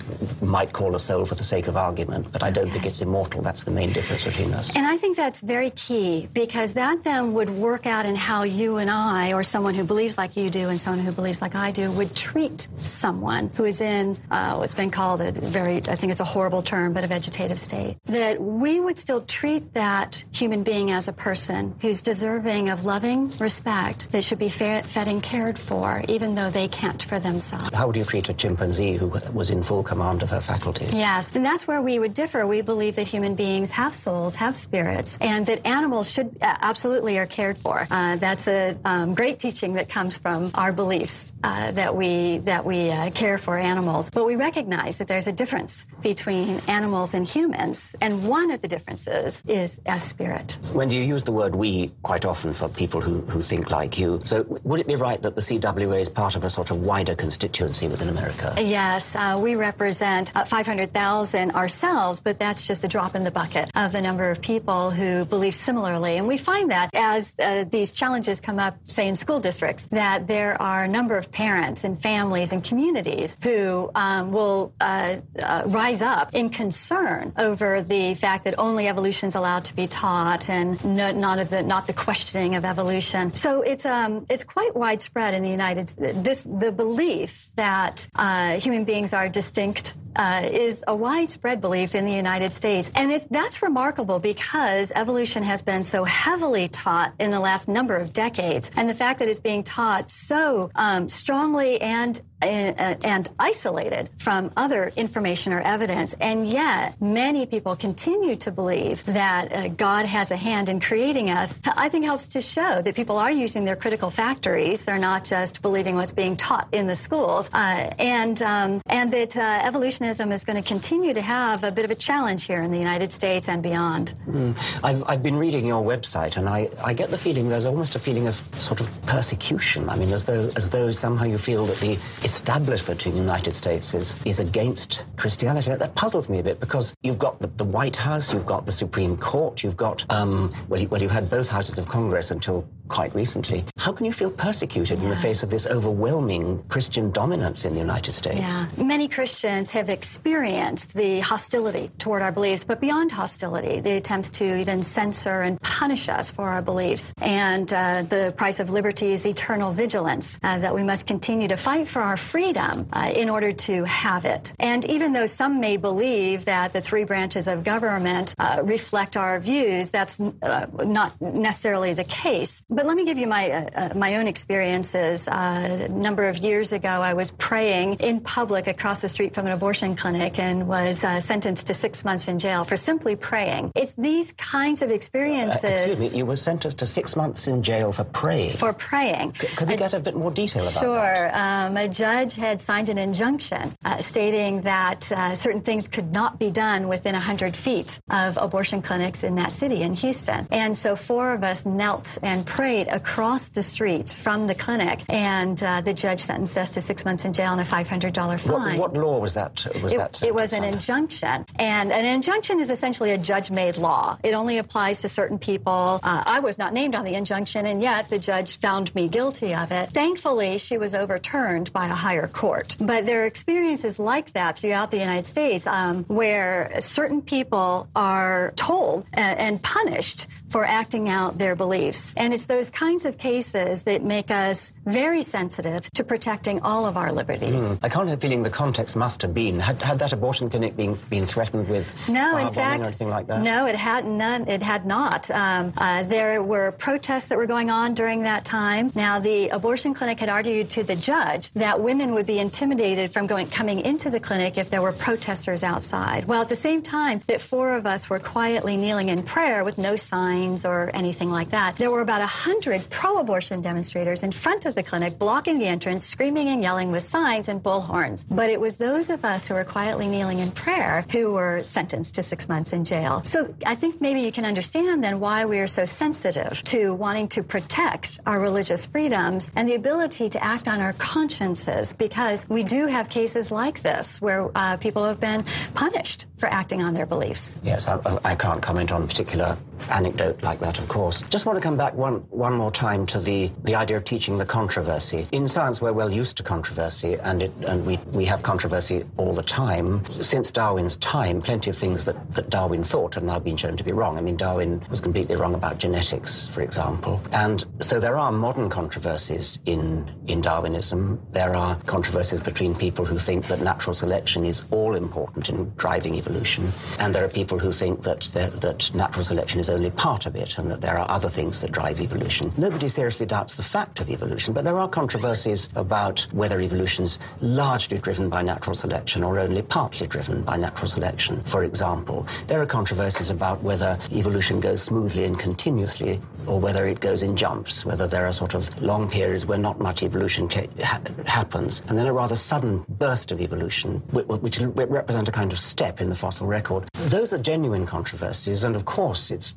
might call a soul for the sake of argument. But I don't okay. think it's immortal. That's the main difference between us. And I think that's very key because that then would work out in how you and I, or someone who believes like you do and someone who believes like I do, would treat someone who is in uh, what's been called a very, I think it's a horrible term, but a vegetative state. That we would still treat that human being as a person who's deserving of loving respect, that should be fed and cared for, even though they can't for themselves. How would you treat a chimpanzee who was in full command of her faculties? Yes, and that's where we would differ. We believe that human beings have souls, have spirits, and that animals should uh, absolutely are cared for. Uh, that's a um, great teaching that comes from our beliefs uh, that we that we uh, care for animals. But we recognize that there's a difference between animals and humans, and one of the differences is a spirit. When you use the word "we" quite often for people who, who think like you, so would it be right that the CWA is part of a sort of wider constituency within America? Yes, uh, we represent uh, 500,000 ourselves, but that's just a drop in the bucket of the number of people who believe similarly. And we find that as uh, these challenges come up, say in school districts, that there are a number of parents and families and communities who um, will uh, uh, rise up in concern over the fact that only evolution is allowed to be taught and no, not the not the questioning of evolution. So it's um, it's quite widespread in the United States. This the belief that uh, human beings are distinct uh, is a widespread belief in the United States. And it, that's remarkable because evolution has been so heavily taught in the last number of decades. And the fact that it's being taught so um, strongly and and isolated from other information or evidence. And yet, many people continue to believe that uh, God has a hand in creating us. I think helps to show that people are using their critical factories. They're not just believing what's being taught in the schools, uh, and um, and that uh, is going to continue to have a bit of a challenge here in the United States and beyond. Mm. I've, I've been reading your website, and I, I get the feeling there's almost a feeling of sort of persecution. I mean, as though as though somehow you feel that the establishment in the United States is, is against Christianity. That puzzles me a bit because you've got the, the White House, you've got the Supreme Court, you've got, um, well, you, well, you had both houses of Congress until quite recently. How can you feel persecuted yeah. in the face of this overwhelming Christian dominance in the United States? Yeah. Many Christians have experienced the hostility toward our beliefs, but beyond hostility, the attempts to even censor and punish us for our beliefs. And uh, the price of liberty is eternal vigilance, uh, that we must continue to fight for our freedom uh, in order to have it. And even though some may believe that the three branches of government uh, reflect our views, that's uh, not necessarily the case. But let me give you my uh, my own experiences. A number of years ago, I was praying in public across the street from an abortion clinic and was uh, sentenced to six months in jail for simply praying. It's these kinds of experiences. Uh, excuse me, you were sentenced to six months in jail for praying. For praying. C- could we get a bit more detail about sure. that? Sure. Um, a judge had signed an injunction uh, stating that certain things could not be done within 100 feet of abortion clinics in that city in Houston. And so four of us knelt and prayed across the street from the clinic, and uh, the judge sentenced us to six months in jail and a $500 fine. What, what law was that? Was it, that it was an injunction, and an injunction is essentially a judge-made law. It only applies to certain people. Uh, I was not named on the injunction, and yet the judge found me guilty of it. Thankfully, she was overturned by a higher court. But there are experiences like that throughout the United States um, where certain people are told and, and punished for acting out their beliefs. And it's those kinds of cases that make us very sensitive to protecting all of our liberties. Mm. I can't help feeling the context must have been. Had, had that abortion clinic been, been threatened with no, in fact, or anything like that? No, it had none. It had not. Um, uh, there were protests that were going on during that time. Now, the abortion clinic had argued to the judge that women would be intimidated from going coming into the clinic if there were protesters outside. Well, at the same time that four of us were quietly kneeling in prayer with no signs or anything like that, there were about a hundred pro-abortion demonstrators in front of the clinic, blocking the entrance, screaming and yelling with signs and bullhorns. But it was those of us who were quietly kneeling in prayer who were sentenced to six months in jail. So I think maybe you can understand then why we are so sensitive to wanting to protect our religious freedoms and the ability to act on our consciences because we do have cases like this where uh, people have been punished for acting on their beliefs. Yes, I, I can't comment on particular anecdote like that, of course. Just want to come back one, one more time to the, the idea of teaching the controversy. In science, we're well used to controversy, and, it, and we, we have controversy all the time. Since Darwin's time, plenty of things that, that Darwin thought have now been shown to be wrong. I mean, Darwin was completely wrong about genetics, for example. And so there are modern controversies in, in Darwinism. There are controversies between people who think that natural selection is all important in driving evolution, and there are people who think that, that natural selection is only part of it and that there are other things that drive evolution. Nobody seriously doubts the fact of evolution, but there are controversies about whether evolution is largely driven by natural selection or only partly driven by natural selection. For example, there are controversies about whether evolution goes smoothly and continuously or whether it goes in jumps, whether there are sort of long periods where not much evolution ha- happens, and then a rather sudden burst of evolution, which, which represent a kind of step in the fossil record. Those are genuine controversies, and of course it's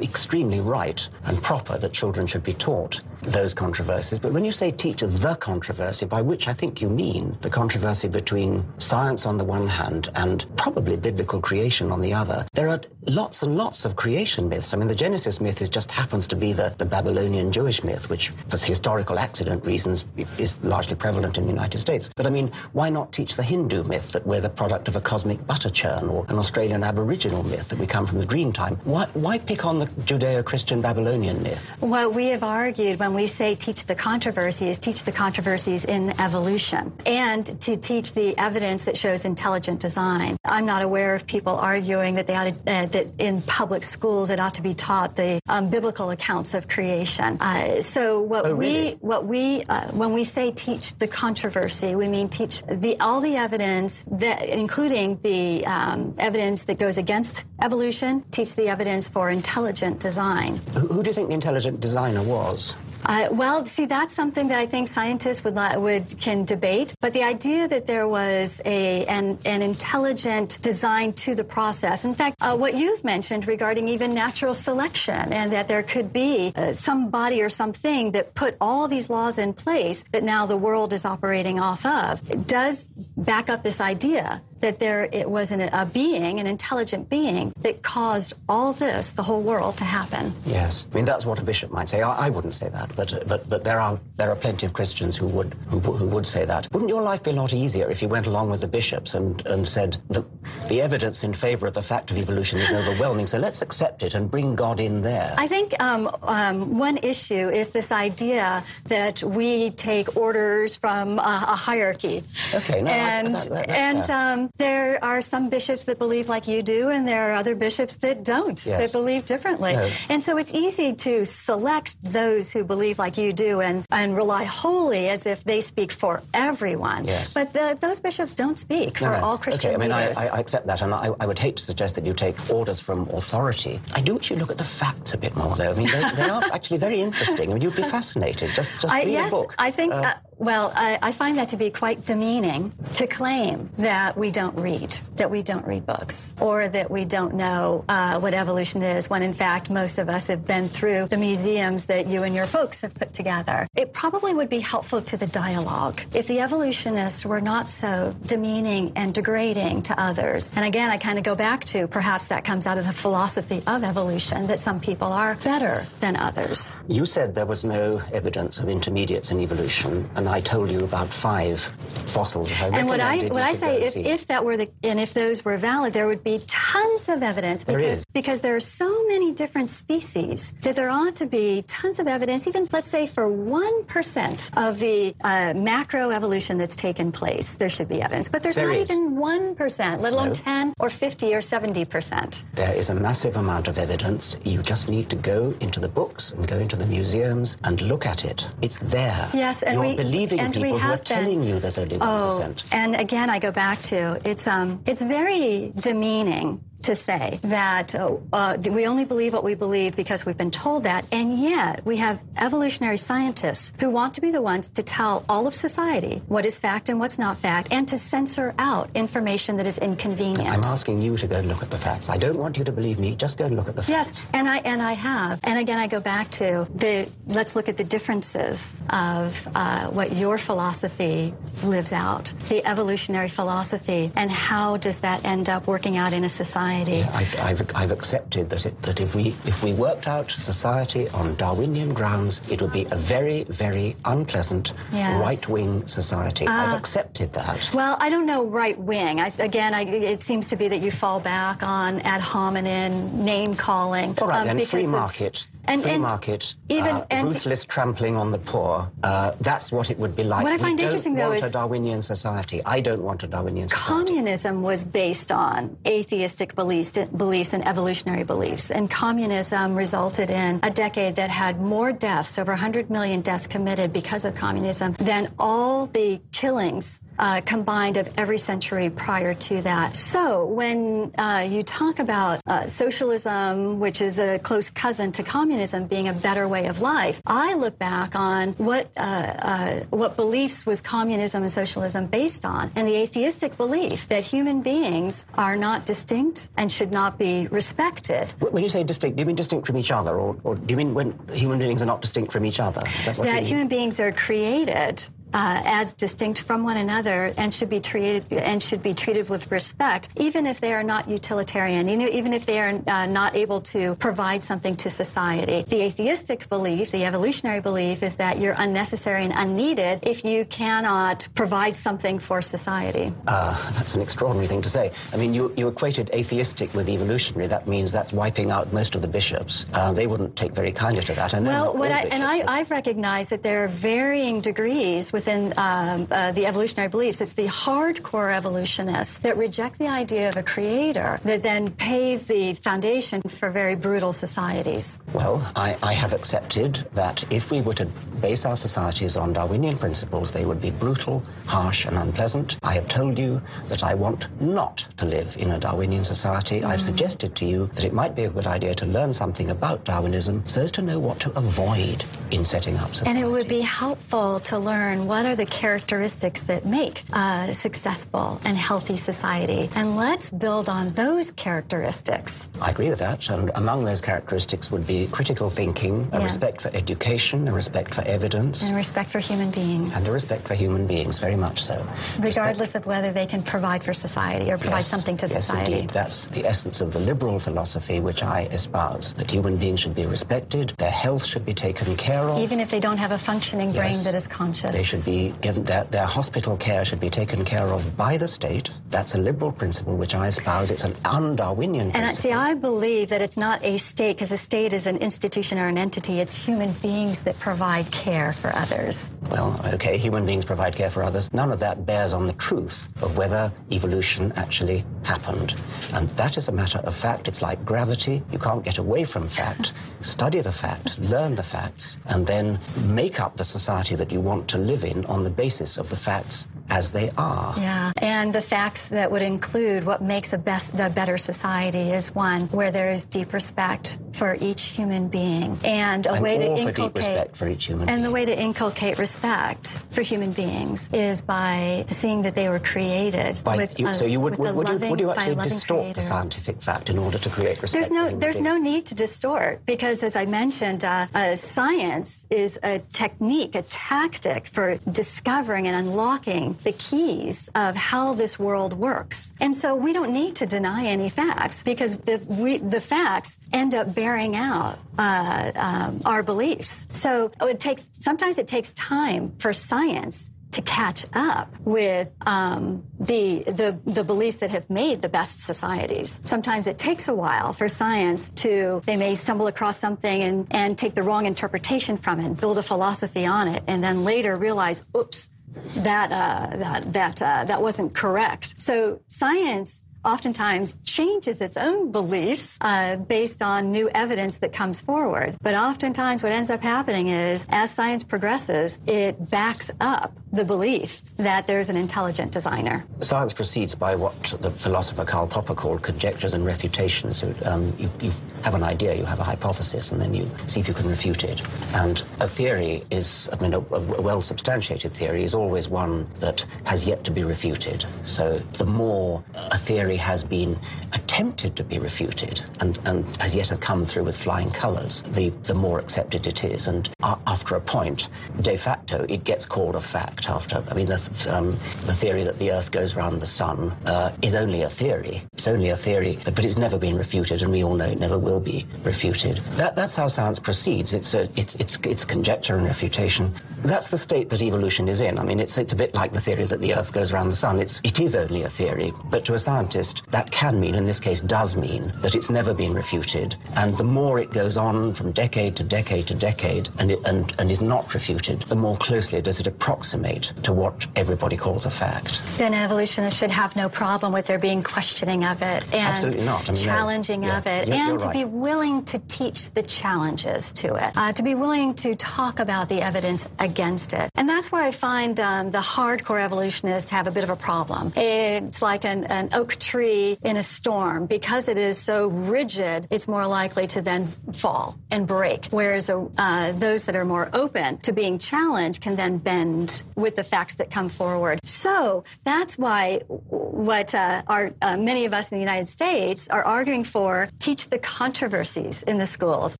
extremely right and proper that children should be taught those controversies. But when you say teach the controversy, by which I think you mean the controversy between science on the one hand and probably biblical creation on the other, there are lots and lots of creation myths. I mean, the Genesis myth is just happens to be the, the Babylonian Jewish myth, which for historical accident reasons is largely prevalent in the United States. But I mean, why not teach the Hindu myth that we're the product of a cosmic butter churn or an Australian Aboriginal myth that we come from the dream time? Why, why pick on the Judeo-Christian Babylonian myth? What we have argued when we say teach the controversies, teach the controversies in evolution and to teach the evidence that shows intelligent design. I'm not aware of people arguing that they ought to, uh, that in public schools it ought to be taught the um, biblical accounts of creation. Uh, so what oh, really? we what we uh, when we say teach the controversy, we mean teach the all the evidence that including the um, evidence that goes against evolution, teach the evidence for intelligent design. Who, do you think the intelligent designer was? Uh, well, see, that's something that I think scientists would would can debate. But the idea that there was a an, an intelligent design to the process. In fact, uh, what you've mentioned regarding even natural selection, and that there could be uh, somebody or something that put all these laws in place that now the world is operating off of, does back up this idea that there it was an, a being, an intelligent being, that caused all this, the whole world, to happen. Yes, I mean that's what a bishop might say. I, I wouldn't say that, but but but there are there are plenty of Christians who would who, who would say that. Wouldn't your life be a lot easier if you went along with the bishops and and said the the evidence in favour of the fact of evolution is overwhelming, so let's accept it and bring God in there? I think um, um, one issue is this idea that we take orders from a, a hierarchy. Okay, no, and I, that, that, and um, there are some bishops that believe like you do, and there are other bishops that don't, yes. that believe differently. No. And so it's easy to select those who believe like you do and, and rely wholly as if they speak for everyone. Yes. But the, those bishops don't speak for no, no. all Christian okay, I mean, leaders. I, I, accept that, and I, I, would hate to suggest that you take orders from authority. I do wish you look at the facts a bit more, though. I mean, they, they are actually very interesting. I mean, you'd be fascinated. Just, just I, read yes, a book. I think. Uh, Uh, well, I, I, find that to be quite demeaning to claim that we don't read, that we don't read books, or that we don't know uh, what evolution is, when in fact most of us have been through the museums that you and your folks have put together. It probably would be helpful to the dialogue if the evolutionists were not so demeaning and degrading to others. And again, I kind of go back to perhaps that comes out of the philosophy of evolution that some people are better than others. You said there was no evidence of intermediates in evolution. And I told you about five fossils. and what I what I say, if, if that were the and if those were valid, there would be tons of evidence because because there are so many different species that there ought to be tons of evidence. Even let's say for one percent of the uh, macro evolution that's taken place, there should be evidence. But there's there not is. even one percent, let alone no. ten or fifty or seventy percent. There is a massive amount of evidence. You just need to go into the books and go into the museums and look at it. It's there. Yes, and You're we believing and people we who are been, telling you there's only one oh, And again, I go back to it's um it's very demeaning to say that uh, uh, we only believe what we believe because we've been told that, and yet we have evolutionary scientists who want to be the ones to tell all of society what is fact and what's not fact, and to censor out information that is inconvenient. I'm asking you to go and look at the facts. I don't want you to believe me. Just go and look at the facts. Yes, and I and I have. And again, I go back to the let's look at the differences of uh, what your philosophy lives out, the evolutionary philosophy, and how does that end up working out in a society? Society. I've, I've, I've accepted that, it, that if, we, if we worked out society on Darwinian grounds, it would be a very, very unpleasant yes. right wing society. Uh, I've accepted that. Well, I don't know right wing. again, I, it seems to be that you fall back on ad hominem name calling. All right, um, then, free market. Of, and, free and market, even uh, and ruthless trampling on the poor. Uh, that's what it would be like. What I find we interesting, though, is a Darwinian society. I don't want a Darwinian society. Communism was based on atheistic beliefs, beliefs and evolutionary beliefs, and communism resulted in a decade that had more deaths, over 100 million deaths committed because of communism, than all the killings uh, combined of every century prior to that. So when uh, you talk about uh, socialism, which is a close cousin to communism, being a better way of life, I look back on what uh, uh, what beliefs was communism and socialism based on, and the atheistic belief that human beings are not distinct and should not be respected. When you say distinct, do you mean distinct from each other, or, or do you mean when human beings are not distinct from each other? that, that human beings are created uh, as distinct from one another and should be treated and should be treated with respect, even if they are not utilitarian, even if they are uh, not able to provide something to society. The atheistic belief, the evolutionary belief, is that you're unnecessary and unneeded if you cannot provide something for society. Uh, that's an extraordinary thing to say. I mean, you, you equated atheistic with evolutionary. That means that's wiping out most of the bishops. Uh, they wouldn't take very kindly to that. I know well, what I, and I, I've recognized that there are varying degrees with within um, uh, the evolutionary beliefs. It's the hardcore evolutionists that reject the idea of a creator that then pave the foundation for very brutal societies. Well, I, I have accepted that if we were to base our societies on Darwinian principles, they would be brutal, harsh, and unpleasant. I have told you that I want not to live in a Darwinian society. Mm. I've suggested to you that it might be a good idea to learn something about Darwinism so as to know what to avoid in setting up society. And it would be helpful to learn what are the characteristics that make a successful and healthy society? And let's build on those characteristics. I agree with that. And among those characteristics would be critical thinking, a yeah. respect for education, a respect for evidence, and a respect for human beings. And a respect for human beings, very much so. Regardless respect. of whether they can provide for society or provide yes, something to yes, society. Indeed. That's the essence of the liberal philosophy which I espouse that human beings should be respected, their health should be taken care of. Even if they don't have a functioning brain yes, that is conscious. They should be given their, their hospital care should be taken care of by the state. That's a liberal principle which I espouse. It's an un-Darwinian principle. And see, I believe that it's not a state because a state is an institution or an entity. It's human beings that provide care for others. Well, okay, human beings provide care for others. None of that bears on the truth of whether evolution actually happened. And that is a matter of fact. It's like gravity. You can't get away from fact. Study the fact, learn the facts, and then make up the society that you want to live in on the basis of the facts as they are. Yeah, and the facts that would include what makes a best the better society is one where there is deep respect for each human being and a I'm way to inculcate respect for each human and being. the way to inculcate respect for human beings is by seeing that they were created by, with you, so you would, would, would, you, would you actually distort creator. the scientific fact in order to create respect there's no there's beings? no need to distort because as i mentioned uh, uh, science is a technique a tactic for discovering and unlocking the keys of how this world works. And so we don't need to deny any facts because the, we, the facts end up bearing out uh, um, our beliefs. So it takes sometimes it takes time for science to catch up with um, the, the the beliefs that have made the best societies. Sometimes it takes a while for science to they may stumble across something and and take the wrong interpretation from it, build a philosophy on it, and then later realize, oops, that uh, that that uh, that wasn't correct. So science oftentimes changes its own beliefs uh, based on new evidence that comes forward. But oftentimes, what ends up happening is, as science progresses, it backs up the belief that there's an intelligent designer. Science proceeds by what the philosopher Karl Popper called conjectures and refutations. So, um, you, you have an idea, you have a hypothesis, and then you see if you can refute it. And a theory is, I mean, a, a well substantiated theory is always one that has yet to be refuted. So, the more a theory theory has been attempted to be refuted and, and has yet to come through with flying colours, the, the more accepted it is. And uh, after a point, de facto, it gets called a fact. After, I mean, the, um, the theory that the Earth goes around the Sun uh, is only a theory. It's only a theory, but it's never been refuted, and we all know it never will be refuted. That, that's how science proceeds. It's, a, it's, it's, it's conjecture and refutation. That's the state that evolution is in. I mean, it's, it's a bit like the theory that the Earth goes around the Sun. It's, it is only a theory, but to a scientist, that can mean, in this case does mean, that it's never been refuted. And the more it goes on from decade to decade to decade and, it, and, and is not refuted, the more closely does it approximate to what everybody calls a fact. Then evolutionists should have no problem with there being questioning of it and Absolutely not. I mean, challenging no. yeah. of it You're, and you're to right. be willing to teach the challenges to it, uh, to be willing to talk about the evidence against it. And that's where I find um, the hardcore evolutionists have a bit of a problem. It's like an, an oak tree in a storm. Because it is so rigid, it's more likely to then fall and break. Whereas uh, those that are more open to being challenged can then bend with the facts that come forward. So that's why what uh, our uh, many of us in the United States are arguing for: teach the controversies in the schools,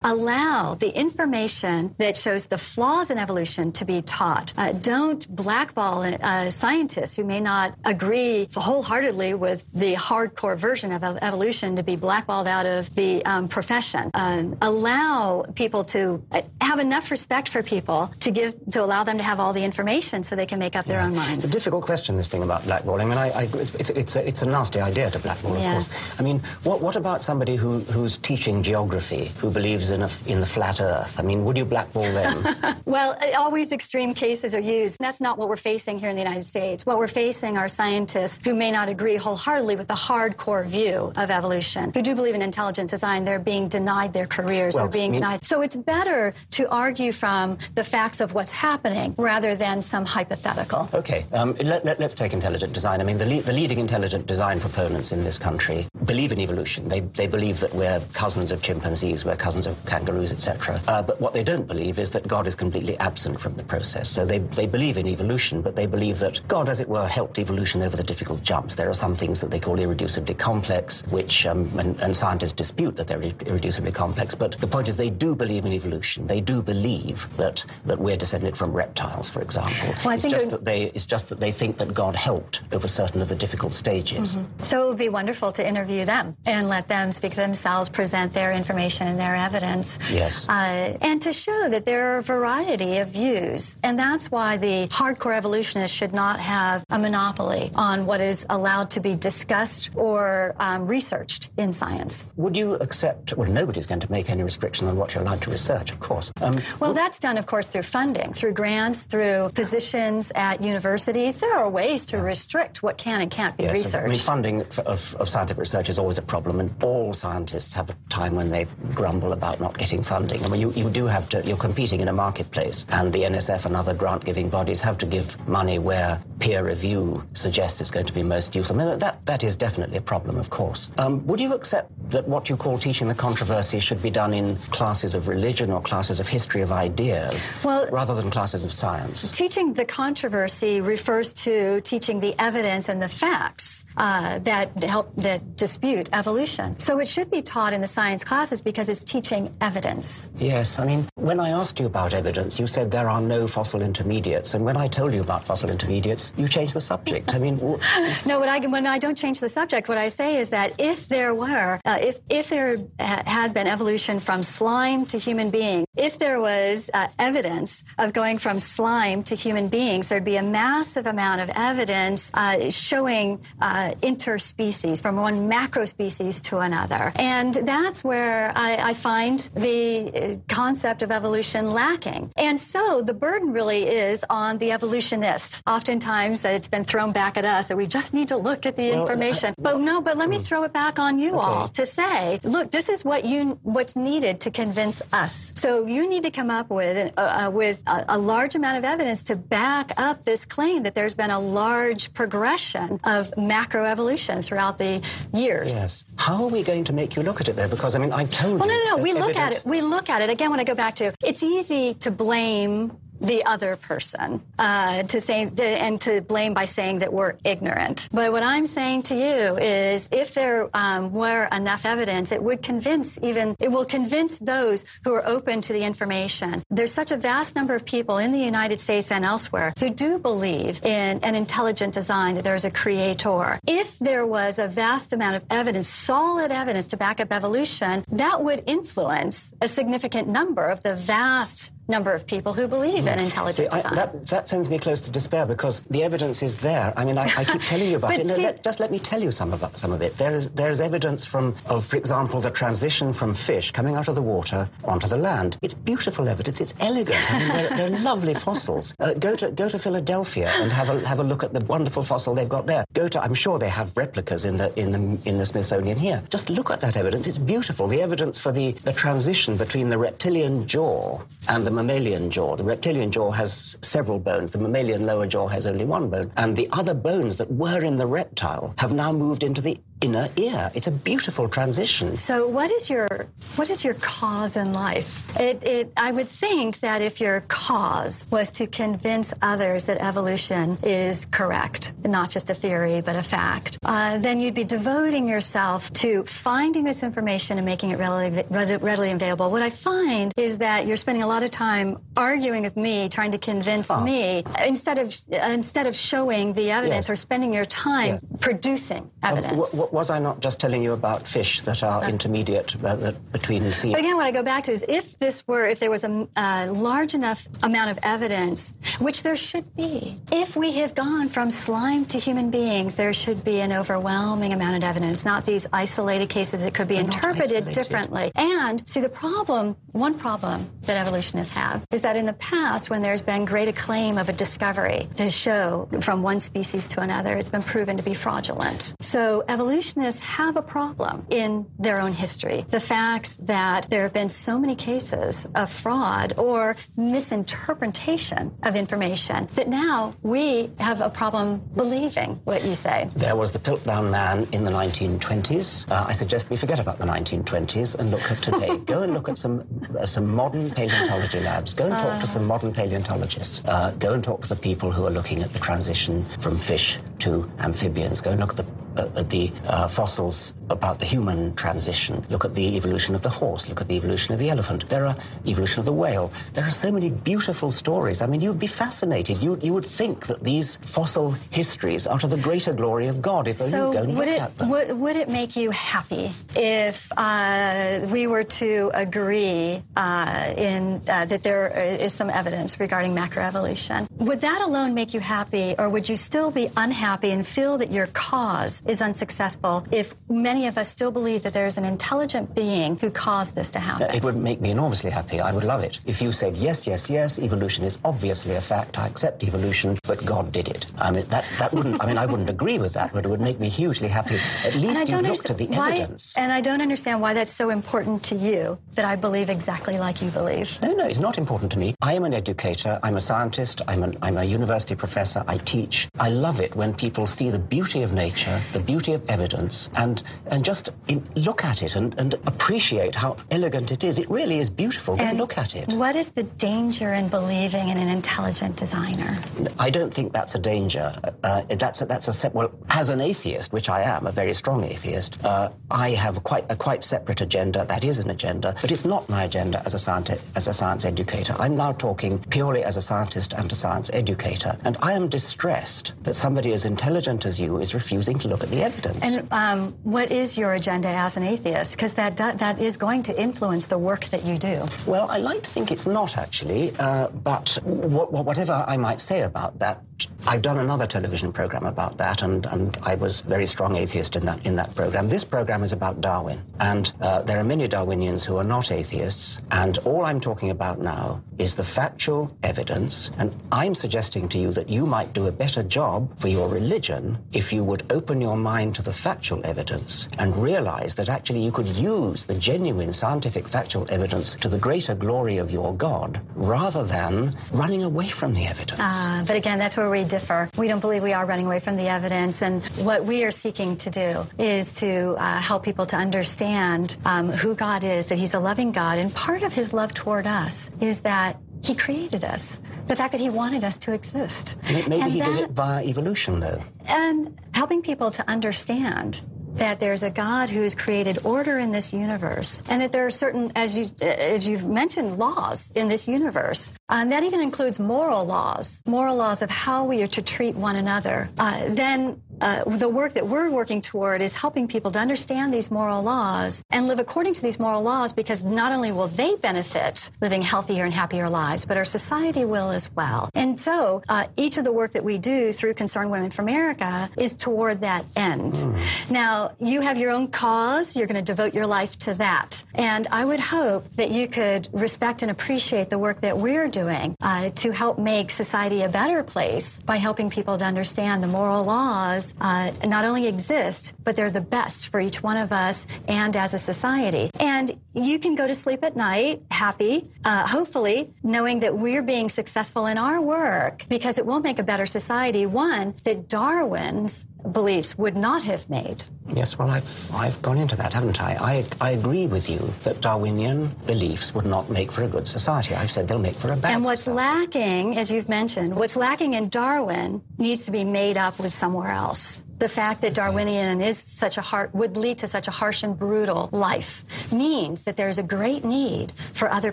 allow the information that shows the flaws in evolution to be taught. Uh, don't blackball uh, scientists who may not agree wholeheartedly with the hardcore version of evolution to be blackballed out of the um, profession. Um, allow people to uh, have enough respect for people to give to allow them to have all the information so they can make up their own minds. It's a difficult question, this thing about blackballing. I mean, I, I, it's, it's, a, it's a nasty idea to blackball, of Yes. course. I mean, what, what about somebody who, who's teaching geography, who believes in, a, in the flat Earth? I mean, would you blackball them? Well, uh, always extreme cases are used. That's not what we're facing here in the United States. What we're facing are scientists who may not agree wholeheartedly with the hardcore view of evolution, who do believe in intelligent design. They're being denied their careers. Well, they're being I denied. So it's better to argue from the facts of what's happening rather than some hypothetical. Okay, um, let, let, us take intelligent design. I mean, the, le- the leading intelligent design proponents in this country believe in evolution. They, they believe that we're cousins of chimpanzees, we're cousins of kangaroos, etc. Uh, but what they don't believe is that God is completely absent from the process. So they, they believe in evolution, but they believe that God, as it were, helped evolution over the difficult jumps. There are some things that they call irreducibly complex, which, um, and, and scientists dispute that they're irreducibly complex. But the point is, they do believe in evolution. They do believe that, that we're descended from reptiles, for example. Well, it's just that they it's just that they think that God helped over certain of the difficult stages. So it would be wonderful to interview them and let them speak themselves, present their information and their evidence. Yes. Uh, and to show that there are a variety of views. And that's why the hardcore evolutionists should not have a monopoly on what is allowed to be discussed or um, researched in science. Would you accept? Well, nobody's going to make any restriction on what you're allowed to research, of course. Um, Well, that's done, of course, through funding, through grants, through positions at universities. There are ways to restrict what can and can't be Yes, I mean, researched. funding of, of scientific research is always a problem, and all scientists have a time when they grumble about not getting funding. I mean, you, you do have to, you're competing in a marketplace, and the NSF and other grant giving bodies have to give money where peer review suggests it's going to be most useful. I mean, that, that is is definitely a problem, of course. Um, would you accept that what you call teaching the controversy should be done in classes of religion or classes of history of ideas well, rather than classes of science? Teaching the controversy refers to teaching the evidence and the facts uh, that help that dispute evolution. So it should be taught in the science classes because it's teaching evidence. Yes, I mean, when I asked you about evidence, you said there are no fossil intermediates, and when I told you about fossil intermediates, you changed the subject. I mean, w- no, what I, when I don't change the subject, what I say is that if there were, uh, if if there had been evolution from slime to human being, if there was uh, evidence of going from slime to human beings, there'd be a massive amount of evidence uh, showing uh, interspecies from one macro species to another, and that's where I, I find the uh, concept of evolution lacking. And so the burden really is on the evolutionists. Oftentimes, it's been thrown back at us that we just need to look at the well, information. But no, but let me hmm. throw it back on you okay. all to say, look, this is what you what's needed to convince us. So you need to come up with uh, uh, with a, a, large amount of evidence to back up this claim that there's been a large progression of macroevolution throughout the years. Yes. How are we going to make you look at it there? Because I mean, I've told well, you. no, no, no. We look at it. We look at it again. When I go back to, it's easy to blame the other person uh, to say and to blame by saying that we're ignorant. But what I'm saying to you is, if there um, were enough evidence, it would convince even it will convince those who are open to the information. There's such a vast number of people in the United States and elsewhere who do believe in an intelligent design that there's a creator. If there was a vast amount of evidence, solid evidence to back up evolution, that would influence a significant number of the vast number of people who believe in intelligent See, design. I, that, that, sends me close to despair because the evidence is there. I mean, I, I keep telling you about it. No, see, let, just let me tell you some of, some of it. There is, there is evidence from, of, for example, the transition from fish coming out of the water onto the land. It's beautiful evidence. It's elegant. I mean, they're, they're lovely fossils. Uh, go to go to Philadelphia and have a have a look at the wonderful fossil they've got there. Go to. I'm sure they have replicas in the in the in the Smithsonian here. Just look at that evidence. It's beautiful. The evidence for the the transition between the reptilian jaw and the mammalian jaw. The reptilian jaw has several bones. The mammalian lower jaw has only one bone. And the other bones that were in the reptile have now moved into the inner ear. It's a beautiful transition. So, what is your what is your cause in life? It, it, I would think that if your cause was to convince others that evolution is correct, not just a theory but a fact, uh, then you'd be devoting yourself to finding this information and making it readily, readily available. What I find is that you're spending a lot of time arguing with me, trying to convince oh. me instead of instead of showing the evidence yes. or spending your time yes. producing evidence. Was I not just telling you about fish that are uh, intermediate uh, between the sea? But again, what I go back to is if this were, if there was a, a large enough amount of evidence, which there should be, if we have gone from slime to human beings, there should be an overwhelming amount of evidence, not these isolated cases that could be They're interpreted differently. And see, the problem, one problem that evolutionists have is that in the past, when there's been great acclaim of a discovery to show from one species to another, it's been proven to be fraudulent. So evolution have a problem in their own history. The fact that there have been so many cases of fraud or misinterpretation of information that now we have a problem believing what you say. There was the Piltdown Man in the 1920s. Uh, I suggest we forget about the 1920s and look at today. Go and look at some uh, some modern paleontology labs. Go and talk uh. to some modern paleontologists. Uh, go and talk to the people who are looking at the transition from fish to amphibians. Go and look at the uh, the uh, Uh, fossils about the human transition. Look at the evolution of the horse. Look at the evolution of the elephant. There are evolution of the whale. There are so many beautiful stories. I mean, you'd be fascinated. You you would think that these fossil histories are to the greater glory of God if so you go and would look it, at them. Would, would it make you happy if uh, we were to agree uh, in uh, that there is some evidence regarding macroevolution? Would that alone make you happy, or would you still be unhappy and feel that your cause is unsuccessful if many many of us still believe that there's an intelligent being who caused this to happen? It would make me enormously happy. I would love it. If you said, yes, yes, yes, evolution is obviously a fact, I accept evolution, but God did it. I mean, that, that wouldn't, I mean, I wouldn't agree with that, but it would make me hugely happy. At least you looked at the why, evidence. And I don't understand why that's so important to you that I believe exactly like you believe. No, no, it's not important to me. I am an educator. I'm a scientist. I'm, an, I'm a university professor. I teach. I love it when people see the beauty of nature, the beauty of evidence, and, and just in, look at it and, and appreciate how elegant it is. It really is beautiful. Go look at it. What is the danger in believing in an intelligent designer? I don't think that's a danger. Uh, that's a, that's a well, as an atheist, which I am, a very strong atheist, uh, I have quite a quite separate agenda. That is an agenda, but it's not my agenda as a science as a science educator. I'm now talking purely as a scientist and a science educator, and I am distressed that somebody as intelligent as you is refusing to look at the evidence. And um, what is your agenda as an atheist? Because that that is going to influence the work that you do. Well, I like to think it's not actually, uh, but whatever I might say about that, I've done another television program about that, and, and I was very strong atheist in that in that program. This program is about Darwin, and uh, there are many Darwinians who are not atheists, and all I'm talking about now is the factual evidence, and I'm suggesting to you that you might do a better job for your religion if you would open your mind to the factual evidence and realize that actually you could use the genuine scientific factual evidence to the greater glory of your God rather than running away from the evidence. Uh, but again, that's where we differ. We don't believe we are running away from the evidence, and what we are seeking to do is to uh, help people to understand um, who God is, that He's a loving God, and part of His love toward us is that he created us. The fact that he wanted us to exist. Maybe and he that, did it via evolution, though. And helping people to understand that there's a God who's created order in this universe, and that there are certain, as you as you've mentioned, laws in this universe. Um, that even includes moral laws, moral laws of how we are to treat one another. Uh, then uh, the work that we're working toward is helping people to understand these moral laws and live according to these moral laws because not only will they benefit living healthier and happier lives, but our society will as well. And so uh, each of the work that we do through Concerned Women for America is toward that end. Mm. Now, you have your own cause. You're going to devote your life to that. And I would hope that you could respect and appreciate the work that we're doing uh, to help make society a better place by helping people to understand the moral laws uh, not only exist, but they're the best for each one of us and as a society. And you can go to sleep at night happy, uh, hopefully, knowing that we're being successful in our work because it will make a better society, one that Darwin's beliefs would not have made. Yes, well, I've, I've gone into that, haven't I? I? I agree with you that Darwinian beliefs would not make for a good society. I've said they'll make for a bad And what's society. lacking, as you've mentioned, what's lacking in Darwin needs to be made up with somewhere else. The fact that Darwinian is such a hard, would lead to such a harsh and brutal life means that there's a great need for other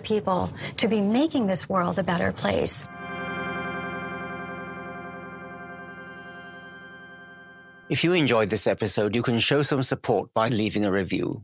people to be making this world a better place. If you enjoyed this episode, you can show some support by leaving a review.